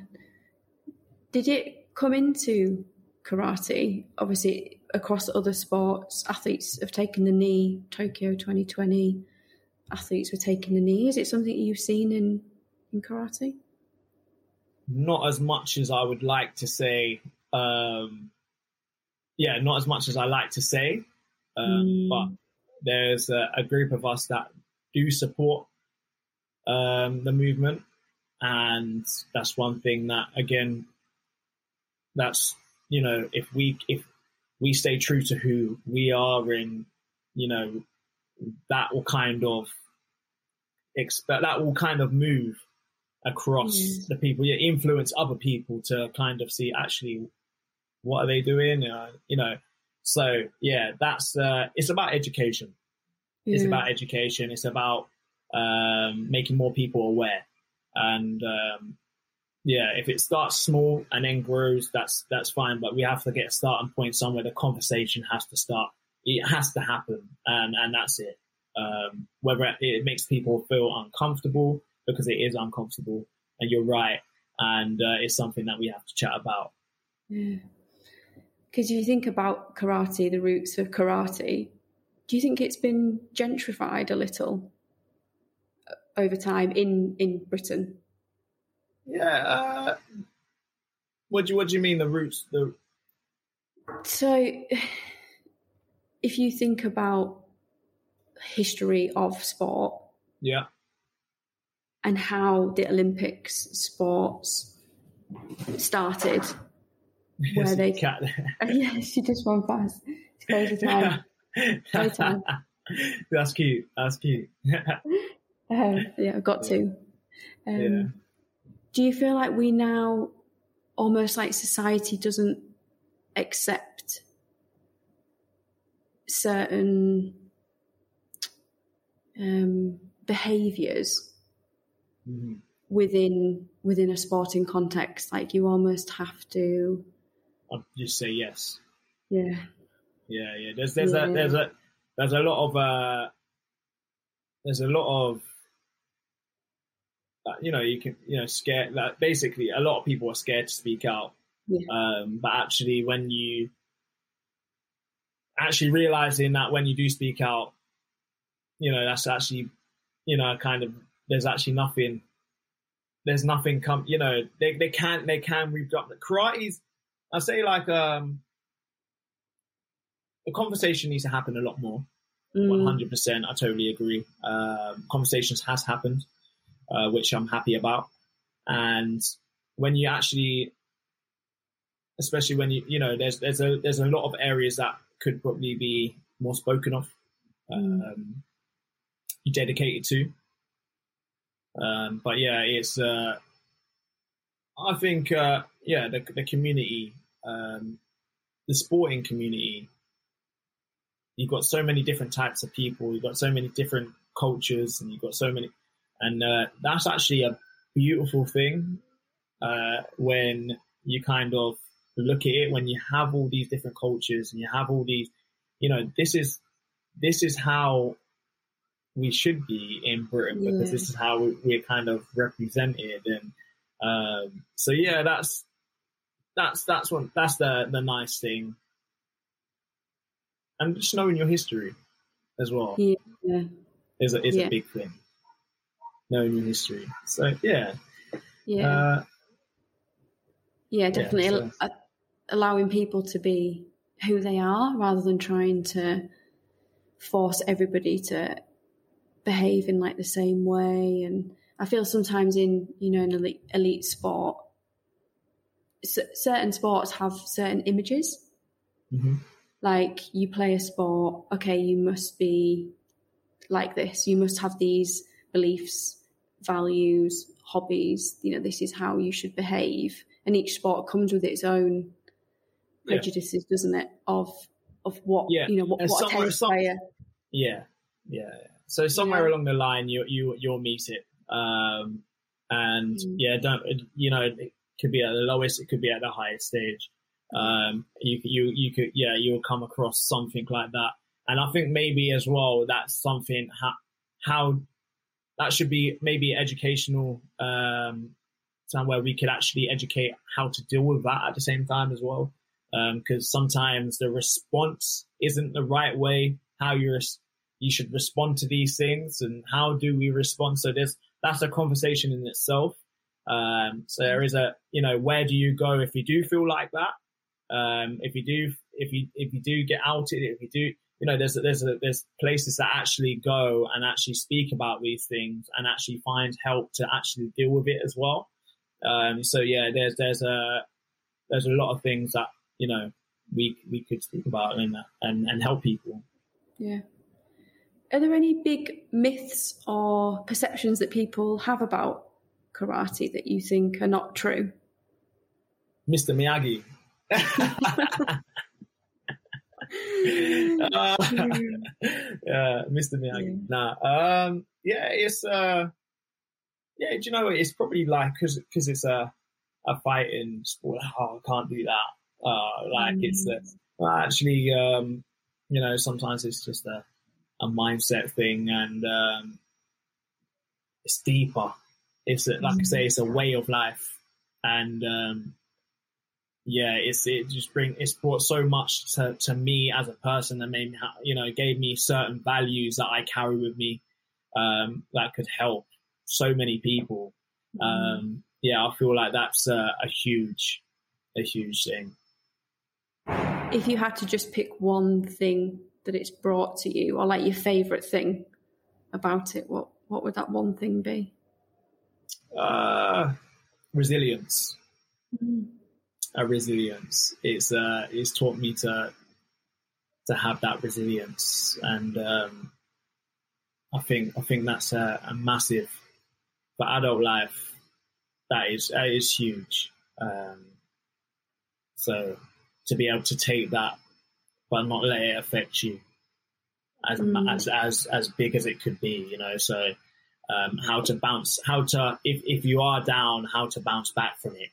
Speaker 1: Did it come into karate? Obviously, across other sports, athletes have taken the knee. Tokyo 2020, athletes were taking the knee. Is it something you've seen in, in karate?
Speaker 2: Not as much as i would like to say um yeah not as much as i like to say um
Speaker 1: Mm.
Speaker 2: but there's a, a group of us that do support um the movement and that's one thing that again that's you know if we if we stay true to who we are and you know that will kind of expect that will kind of move across
Speaker 1: Yeah.
Speaker 2: the people yeah influence other people to kind of see actually what are they doing? Uh, you know so yeah that's uh it's about education. It's about education. It's about um making more people aware. And um yeah if it starts small and then grows that's that's fine but we have to get a starting point somewhere. The conversation has to start. It has to happen, and and that's it. Um, whether it makes people feel uncomfortable because it is uncomfortable, and you're right, and uh, it's something that we have to chat about.
Speaker 1: Yeah. Because if you think about karate, the roots of karate, do you think it's been gentrified a little uh, over time in in Britain?
Speaker 2: Yeah. Uh, what do you What do you mean the roots? The
Speaker 1: so, if you think about history of sport,
Speaker 2: yeah,
Speaker 1: and how the Olympics sports started,
Speaker 2: where
Speaker 1: they
Speaker 2: cat.
Speaker 1: yeah, she just ran fast. It's crazy time. crazy time.
Speaker 2: That's cute. That's cute.
Speaker 1: um, yeah, I've got to. Um,
Speaker 2: Yeah.
Speaker 1: Do you feel like we now almost like society doesn't accept certain um, behaviors
Speaker 2: Mhm.
Speaker 1: within within a sporting context? Like you almost have to,
Speaker 2: just say yes.
Speaker 1: yeah,
Speaker 2: Yeah, yeah. There's there's
Speaker 1: Yeah.
Speaker 2: a there's a there's a lot of uh there's a lot of uh, you know you can you know scared like basically a lot of people are scared to speak out
Speaker 1: Yeah.
Speaker 2: um but actually when you actually realizing that when you do speak out you know that's actually you know kind of there's actually nothing there's nothing come you know they they can't they can reproduce karate's i say like um the conversation needs to happen a lot more
Speaker 1: Mm,
Speaker 2: hundred percent. I totally agree. Um, conversations has happened, uh, which I'm happy about. And when you actually, especially when you you know, there's there's a there's a lot of areas that could probably be more spoken of, um, dedicated to. Um, but yeah, it's. Uh, I think uh, yeah, the the community, um, the sporting community you've got so many different types of people, you've got so many different cultures, and you've got so many, and uh, that's actually a beautiful thing uh, when you kind of look at it when you have all these different cultures and you have all these, you know, this is this is how we should be in Britain because
Speaker 1: Yeah.
Speaker 2: this is how we- we're kind of represented, and um, so yeah, that's that's that's what that's the the nice thing and just knowing your history as well
Speaker 1: yeah,
Speaker 2: is a, is
Speaker 1: Yeah.
Speaker 2: a big thing. Knowing your history. So yeah,
Speaker 1: yeah,
Speaker 2: uh,
Speaker 1: yeah, definitely
Speaker 2: so-
Speaker 1: allowing people to be who they are rather than trying to force everybody to behave in like the same way. And I feel sometimes in you know an elite, elite sport, c- certain sports have certain images.
Speaker 2: mhm.
Speaker 1: like you play a sport, okay, you must be like this. You must have these beliefs, values, hobbies. You know, this is how you should behave. And each sport comes with its own
Speaker 2: Yeah.
Speaker 1: prejudices, doesn't it? Of of what
Speaker 2: Yeah.
Speaker 1: you know, what, what a tennis player.
Speaker 2: yeah, yeah. yeah. So somewhere
Speaker 1: Yeah.
Speaker 2: along the line, you you you'll meet it, um, and
Speaker 1: Mm.
Speaker 2: yeah, don't you know? It could be at the lowest, it could be at the highest stage. Um, you you you could yeah, you'll come across something like that, and I think maybe as well that's something how how that should be maybe educational um, somewhere we could actually educate how to deal with that at the same time as well because sometimes the response isn't the right way how you res- you should respond to these things and how do we respond? So there's that's a conversation in itself. Um, so there is a you know where do you go if you do feel like that? Um, if you do if you if you do get outed if you do you know there's there's a, there's places that actually go and actually speak about these things and actually find help to actually deal with it as well. Um, so yeah there's there's a there's a lot of things that you know we we could speak about and and, and help people.
Speaker 1: Yeah. Are there any big myths or perceptions that people have about karate that you think are not true?
Speaker 2: mr miyagi Uh, yeah, Mr. Miyagi. Nah, um, yeah, it's uh, yeah. Do you know it's probably like because because it's a a fighting sport. Oh, I can't do that. Uh, like it's uh, well, actually um, you know, sometimes it's just a, a mindset thing and, um, it's deeper. It's a, like I say, it's a way of life. And, um, yeah, it's, it just bring, it's brought so much to, to me as a person that made me, you know, gave me certain values that I carry with me, um, that could help so many people. Mm-hmm. Um, yeah, I feel like that's a, a huge, a huge thing.
Speaker 1: If you had to just pick one thing that it's brought to you, or like your favorite thing about it, what what would that one thing be?
Speaker 2: Uh, resilience. Mm. A resilience. It's uh, it's taught me to to have that resilience, and um, I think I think that's a, a massive for adult life that is that is huge. Um, so to be able to take that, but not let it affect you as mm. as as as big as it could be, you know. So um, how to bounce, how to if if you are down, how to bounce back from it.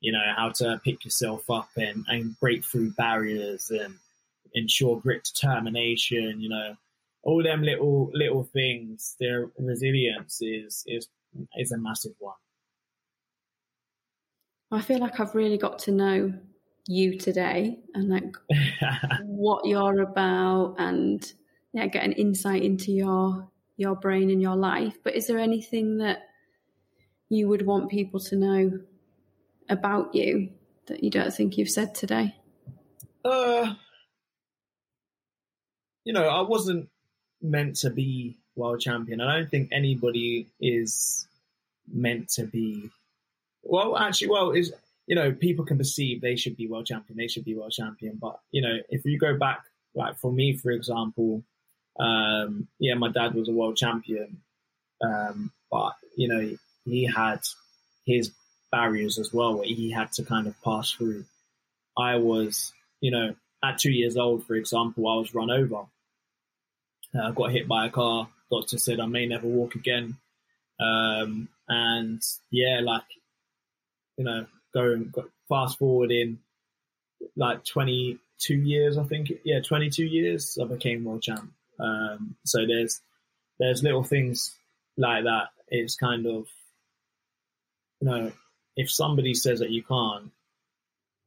Speaker 2: You know how to pick yourself up and and break through barriers and ensure grit, determination. You know all them little little things. Their resilience is is is a massive one.
Speaker 1: I feel like I've really got to know you today and like what you're about and yeah, get an insight into your your brain and your life. But is there anything that you would want people to know about you that you don't think you've said today?
Speaker 2: Uh you know, I wasn't meant to be world champion. I don't think anybody is meant to be well, actually, well, is you know, people can perceive they should be world champion, they should be world champion. But you know, if you go back, like for me, for example, um, yeah, my dad was a world champion, um, but you know, he had his barriers as well, where he had to kind of pass through. I was, you know, at two years old, for example, I was run over. I uh, got hit by a car. Doctor said I may never walk again. Um, and yeah, like you know, going fast forward in like 22 years, I think. Yeah, 22 years, I became world champ. Um, so there's there's little things like that. It's kind of, you know, if somebody says that you can't,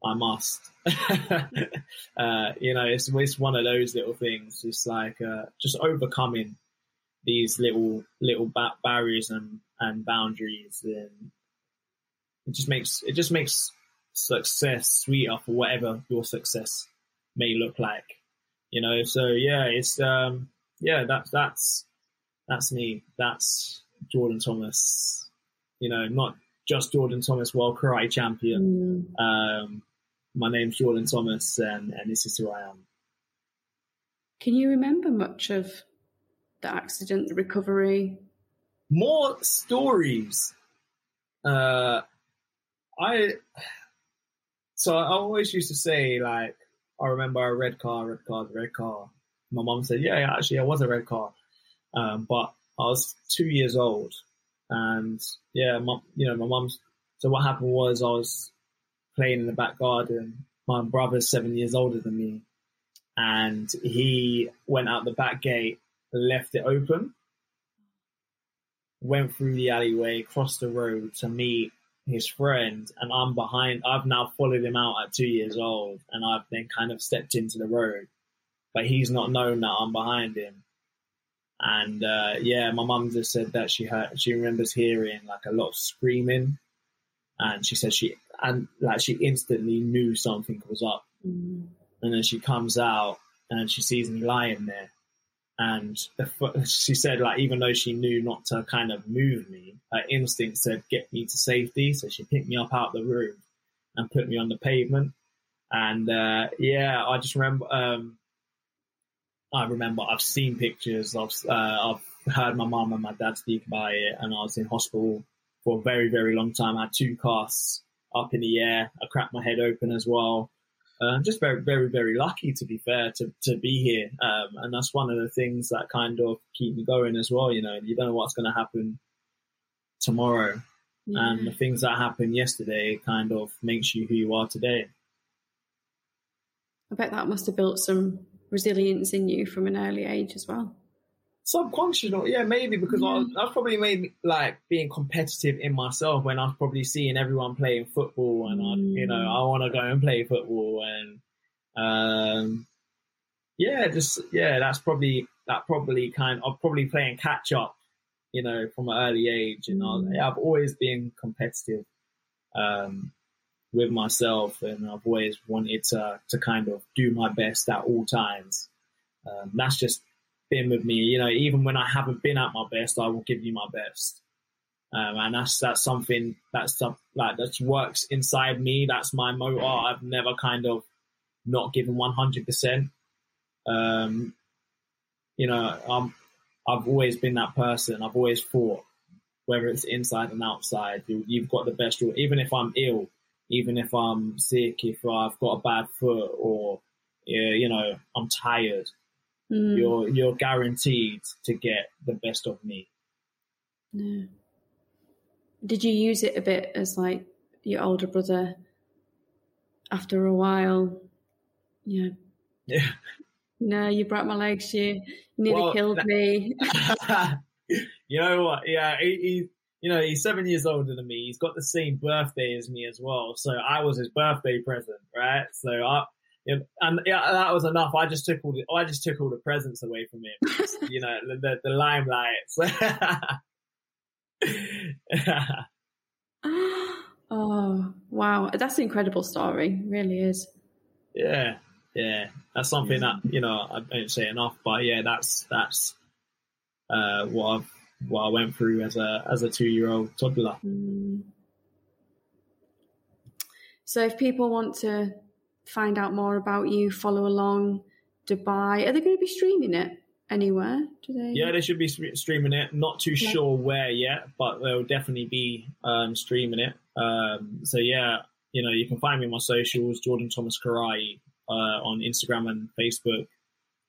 Speaker 2: I must. uh, you know, it's it's one of those little things. It's like uh, just overcoming these little little ba- barriers and and boundaries and it just makes it just makes success sweeter for whatever your success may look like. You know, so yeah, it's um yeah, that's that's that's me. That's Jordan Thomas. You know, not just Jordan Thomas World Karate Champion. Mm. Um, my name's Jordan Thomas, and and this is who I am.
Speaker 1: Can you remember much of the accident, the recovery?
Speaker 2: More stories. Uh, I so I always used to say like I remember a red car, red car, red car. My mom said, "Yeah, actually, I was a red car," um, but I was two years old, and yeah, my, you know, my mom's. So what happened was I was playing in the back garden. My brother's seven years older than me, and he went out the back gate, left it open, went through the alleyway, crossed the road to meet his friend, and I'm behind. I've now followed him out at two years old, and I've then kind of stepped into the road, but he's not known that I'm behind him. And uh, yeah, my mum just said that she heard, she remembers hearing like a lot of screaming, and she said she and like she instantly knew something was up. Mm. And then she comes out and she sees me lying there, and she said, like, even though she knew not to kind of move me, her instinct said, get me to safety. So she picked me up out of the room and put me on the pavement. And, uh, yeah, I just remember, um, I remember I've seen pictures of, uh, I've heard my mum and my dad speak about it and I was in hospital for a very, very long time. I had two casts up in the air. I cracked my head open as well. I'm just very, very, very lucky to be fair to, to be here. Um, and that's one of the things that kind of keep me going as well. You know, you don't know what's going to happen tomorrow. Yeah. And the things that happened yesterday kind of makes you who you are today.
Speaker 1: I bet that must have built some resilience in you from an early age as well?
Speaker 2: Subconscious, yeah, maybe because I, was,
Speaker 1: Mm.
Speaker 2: I was probably made like being competitive in myself when I was probably seeing everyone playing football, and I, you know,
Speaker 1: Mm.
Speaker 2: I want to go and play football, and um, yeah, just yeah, that's probably that probably kind of probably playing catch up, you know, from an early age, and I,
Speaker 1: Mm.
Speaker 2: yeah, I've always been competitive um, with myself, and I've always wanted to to kind of do my best at all times. Um, that's just been with me, you know. Even when I haven't been at my best, I will give you my best, um, and that's that's something that's like that works inside me. That's my motor. I've never kind of not given one hundred percent. Um, you know, I'm I've always been that person. I've always thought, whether it's inside and outside, you, you've got the best. Even if I'm ill, even if I'm sick, if I've got a bad foot, or you know, I'm tired,
Speaker 1: Mm.
Speaker 2: you're you're guaranteed to get the best of me.
Speaker 1: Yeah. Did you use it a bit as like your older brother after a while? Yeah.
Speaker 2: Yeah.
Speaker 1: No, you broke my legs, you, you nearly
Speaker 2: Well,
Speaker 1: killed
Speaker 2: that-
Speaker 1: me.
Speaker 2: you know what? Yeah, he, he, you know, he's seven years older than me. He's got the same birthday as me as well. So I was his birthday present, right? So I, and yeah, that was enough. I just took all the, I just took all the presents away from him. you know, the the, the limelight.
Speaker 1: oh, wow. That's an incredible story. It really is.
Speaker 2: yeah, yeah, that's something that you know I don't say enough, but yeah, that's that's uh, what I've what I went through as a as a two year old toddler.
Speaker 1: Mm. So, if people want to find out more about you, follow along Dubai, are they going to be streaming it anywhere? Do they?
Speaker 2: Yeah, they should be streaming it. Not too
Speaker 1: Yeah.
Speaker 2: sure where yet, but they'll definitely be um, streaming it. Um, so yeah, you know, you can find me on my socials, Jordan Thomas Karai uh, on Instagram and Facebook,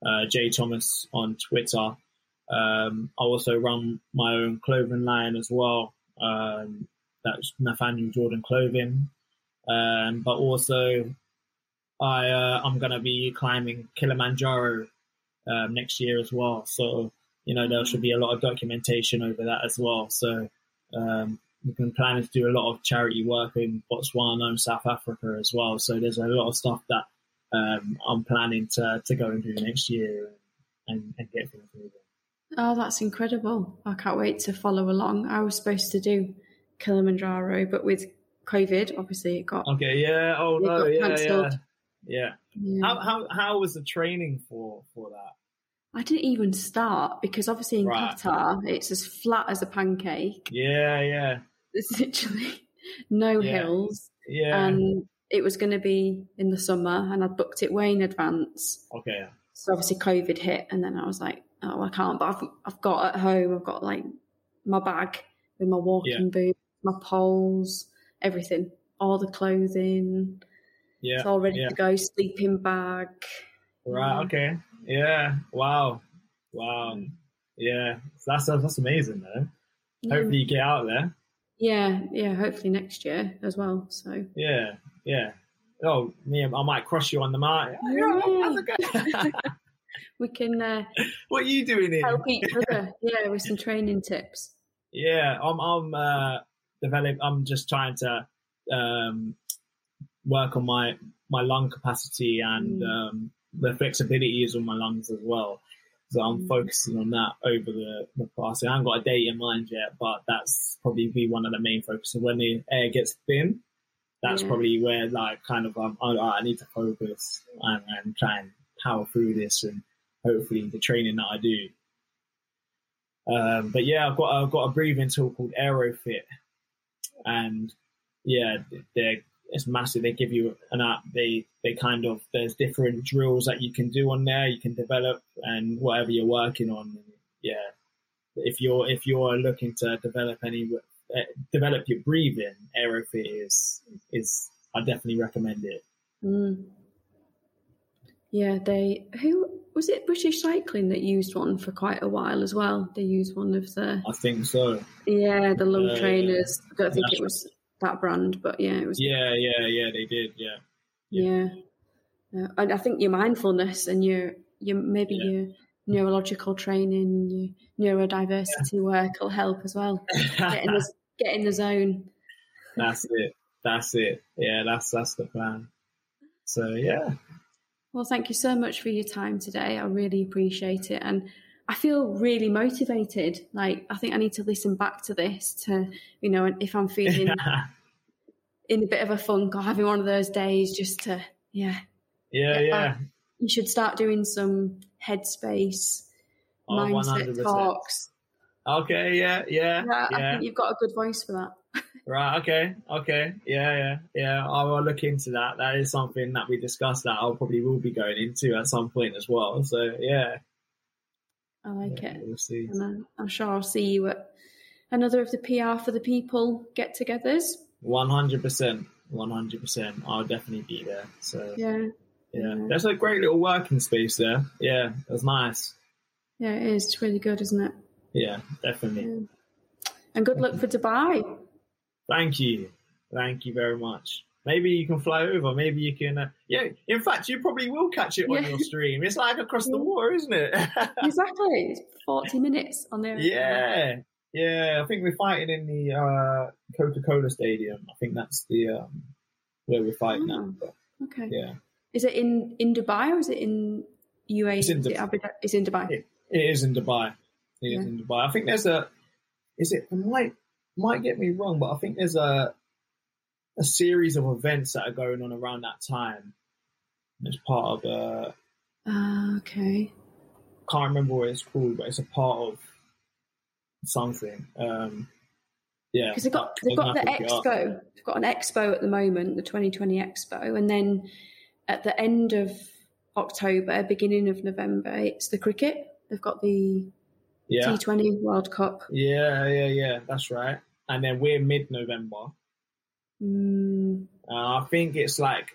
Speaker 2: uh, J Thomas on Twitter. Um, I also run my own clothing line as well. Um, that's Nathaniel Jordan Clothing. Um, but also, I uh, I'm gonna be climbing Kilimanjaro um, next year as well. So you know there should be a lot of documentation over that as well. So um, we can plan to do a lot of charity work in Botswana and South Africa as well. So there's a lot of stuff that um, I'm planning to to go and do next year and, and get things moving.
Speaker 1: Oh, that's incredible. I can't wait to follow along. I was supposed to do Kilimanjaro, but with COVID, obviously it got.
Speaker 2: Okay, yeah. Oh no, yeah, yeah,
Speaker 1: cancelled.
Speaker 2: yeah.
Speaker 1: Yeah.
Speaker 2: How how how was the training for for that?
Speaker 1: I didn't even start because obviously in
Speaker 2: Right.
Speaker 1: Qatar it's as flat as a pancake.
Speaker 2: Yeah, yeah,
Speaker 1: There's literally no
Speaker 2: Yeah.
Speaker 1: hills,
Speaker 2: yeah.
Speaker 1: and it was going to be in the summer, and I booked it way in advance.
Speaker 2: okay,
Speaker 1: So obviously COVID hit, and then I was like, oh, I can't. But I've I've got at home, I've got like my bag with my walking boots, my poles, everything, all the clothing.
Speaker 2: Yeah.
Speaker 1: It's all ready
Speaker 2: yeah.
Speaker 1: to go. Sleeping bag.
Speaker 2: Right.
Speaker 1: Yeah.
Speaker 2: Okay. Yeah. Wow. Wow. Yeah. That's that's amazing though.
Speaker 1: Yeah.
Speaker 2: Hopefully you get out there.
Speaker 1: Yeah, yeah. Hopefully next year as well. So
Speaker 2: Yeah. Yeah. Oh, me, I might cross you on the mark.
Speaker 1: Yeah.
Speaker 2: how's it going?
Speaker 1: we can uh,
Speaker 2: what are you doing here?
Speaker 1: help each other. Yeah, with some training tips.
Speaker 2: Yeah, I'm I'm uh, develop. I'm just trying to um, work on my my lung capacity and
Speaker 1: Mm.
Speaker 2: um, the flexibilities of my lungs as well. So I'm
Speaker 1: Mm.
Speaker 2: focusing on that over the, the past. I haven't got a date in mind yet, but that's probably be one of the main focuses. And when the air gets thin, that's
Speaker 1: Yeah.
Speaker 2: probably where like kind of um, oh, I need to focus and, and try and power through this and hopefully the training that I do um, but yeah, I've got I've got a breathing tool called Airofit, and yeah, they're it's massive. They give you an app. They they kind of there's different drills that you can do on there. You can develop and whatever you're working on. Yeah, if you're if you're looking to develop any uh, develop your breathing, Airofit is is I definitely recommend it.
Speaker 1: Mm. Yeah, they who was it British Cycling that used one for quite a while as well. They used one of the
Speaker 2: I think so.
Speaker 1: yeah the lung
Speaker 2: Uh,
Speaker 1: trainers. I don't think it was that brand, but yeah, it was
Speaker 2: Yeah, yeah, yeah. They did. Yeah.
Speaker 1: yeah. Uh, and I think your mindfulness and your your maybe
Speaker 2: Yeah.
Speaker 1: your neurological training, your neurodiversity work will help as well. Get in the, get in the zone.
Speaker 2: that's it. That's it. Yeah, that's that's the plan. So yeah,
Speaker 1: Well, thank you so much for your time today. I really appreciate it. And I feel really motivated. Like, I think I need to listen back to this to, you know, if I'm feeling in a bit of a funk or having one of those days, just to, yeah,
Speaker 2: yeah, yeah.
Speaker 1: back. you should start doing some headspace
Speaker 2: Oh,
Speaker 1: mindset
Speaker 2: 100%.
Speaker 1: talks.
Speaker 2: Okay, yeah, yeah,
Speaker 1: Yeah, I think you've got a good voice for that.
Speaker 2: Right. Okay. Okay. Yeah. Yeah. Yeah. I will look into that. That is something that we discussed that I'll probably will be going into at some point as well. So yeah,
Speaker 1: I like
Speaker 2: yeah
Speaker 1: it.
Speaker 2: we'll see.
Speaker 1: And I'm, I'm sure I'll see you at another of the PR for the people get togethers.
Speaker 2: One hundred percent. One hundred percent. I'll definitely be there. So yeah.
Speaker 1: Yeah. Yeah.
Speaker 2: there's a great little working space there. Yeah, was nice.
Speaker 1: Yeah, it is. It's really good, isn't it?
Speaker 2: Yeah, definitely.
Speaker 1: Yeah. And good luck for Dubai.
Speaker 2: Thank you. Thank you very much. Maybe you can fly over. Maybe you can. Uh, yeah. In fact, you probably will catch it on
Speaker 1: Yeah.
Speaker 2: your stream. It's like across the water, isn't it?
Speaker 1: Exactly. It's 40 minutes on there.
Speaker 2: Yeah, yeah. I think we're fighting in the uh, Coca-Cola Stadium. I think that's the um, where we're fighting
Speaker 1: Oh.
Speaker 2: at. But,
Speaker 1: Okay.
Speaker 2: yeah,
Speaker 1: Is it in, in Dubai or is it in UAE?
Speaker 2: It's in
Speaker 1: Is it
Speaker 2: Dub-
Speaker 1: Abu Dhabi? It's in Dubai.
Speaker 2: it is in Dubai. It is
Speaker 1: Yeah.
Speaker 2: in Dubai. I think there's a. Is it? it Might might get me wrong, but I think there's a a series of events that are going on around that time. It's part of uh,
Speaker 1: Ah, okay.
Speaker 2: can't remember what it's called, but it's a part of something. Um, yeah,
Speaker 1: Because they've got, they've got the
Speaker 2: have to look it up.
Speaker 1: expo. They've got an expo at the moment, the 2020 expo. And then at the end of October, beginning of November, it's the cricket. They've got the
Speaker 2: Yeah,
Speaker 1: T20 World Cup.
Speaker 2: yeah, yeah, yeah. That's right. And then we're mid-November.
Speaker 1: Mm,
Speaker 2: Uh, I think it's like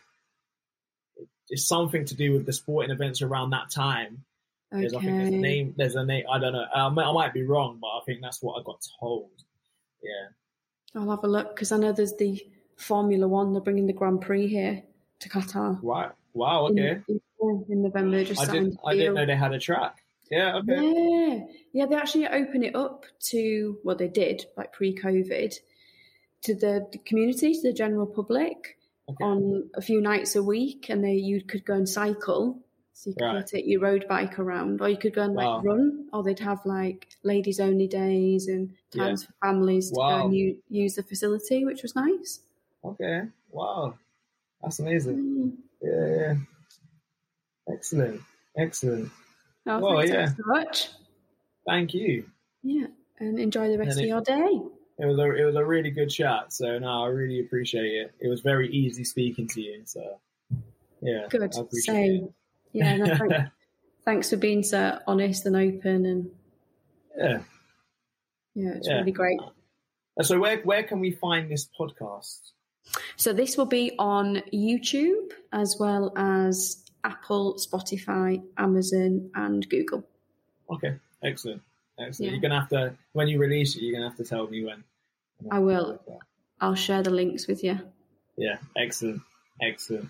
Speaker 2: it's something to do with the sporting events around that time. Because I think there's a name. There's a name. I don't know. I might, I might be wrong, but I think that's what I got told. Yeah.
Speaker 1: I'll have a look because I know there's the Formula One. They're bringing the Grand Prix here to Qatar.
Speaker 2: Right. Wow. Okay.
Speaker 1: In, in November, just
Speaker 2: I didn't. I didn't know they had a track. Yeah. Okay.
Speaker 1: Yeah, yeah. They actually open it up to well, they did like pre-COVID to the community, to the general public
Speaker 2: Okay.
Speaker 1: on a few nights a week, and they you could go and cycle. So you could
Speaker 2: Right.
Speaker 1: take your road bike around, or you could go and like
Speaker 2: Wow.
Speaker 1: run, or they'd have like ladies only days and
Speaker 2: Yeah.
Speaker 1: times for families to go and u- use the facility, which was nice.
Speaker 2: Okay. Wow. That's amazing.
Speaker 1: Mm.
Speaker 2: Yeah. Yeah. Excellent. Excellent.
Speaker 1: Oh,
Speaker 2: Well, yeah.
Speaker 1: so much.
Speaker 2: Thank you.
Speaker 1: Yeah, and enjoy the rest
Speaker 2: And
Speaker 1: of
Speaker 2: it-
Speaker 1: your day.
Speaker 2: It was a it was a really good chat. So no, I really appreciate it. It was very easy speaking to you. So yeah,
Speaker 1: Good.
Speaker 2: I appreciate
Speaker 1: Same. Yeah, no, thank,
Speaker 2: it.
Speaker 1: thanks for being so honest and open, and
Speaker 2: yeah.
Speaker 1: yeah, it's
Speaker 2: Yeah.
Speaker 1: really great.
Speaker 2: Uh, so where where can we find this podcast?
Speaker 1: So this will be on YouTube as well as Apple, Spotify, Amazon, and Google.
Speaker 2: Okay, excellent, excellent.
Speaker 1: Yeah.
Speaker 2: You're gonna have to when you release it, you're gonna have to tell me when.
Speaker 1: I will. I'll share the links with you.
Speaker 2: Yeah, excellent, excellent.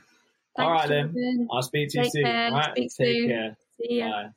Speaker 1: Thanks,
Speaker 2: All right then. I'll speak to you
Speaker 1: Take
Speaker 2: soon.
Speaker 1: care.
Speaker 2: All right,
Speaker 1: Speak
Speaker 2: take
Speaker 1: soon.
Speaker 2: care.
Speaker 1: See ya.
Speaker 2: Bye.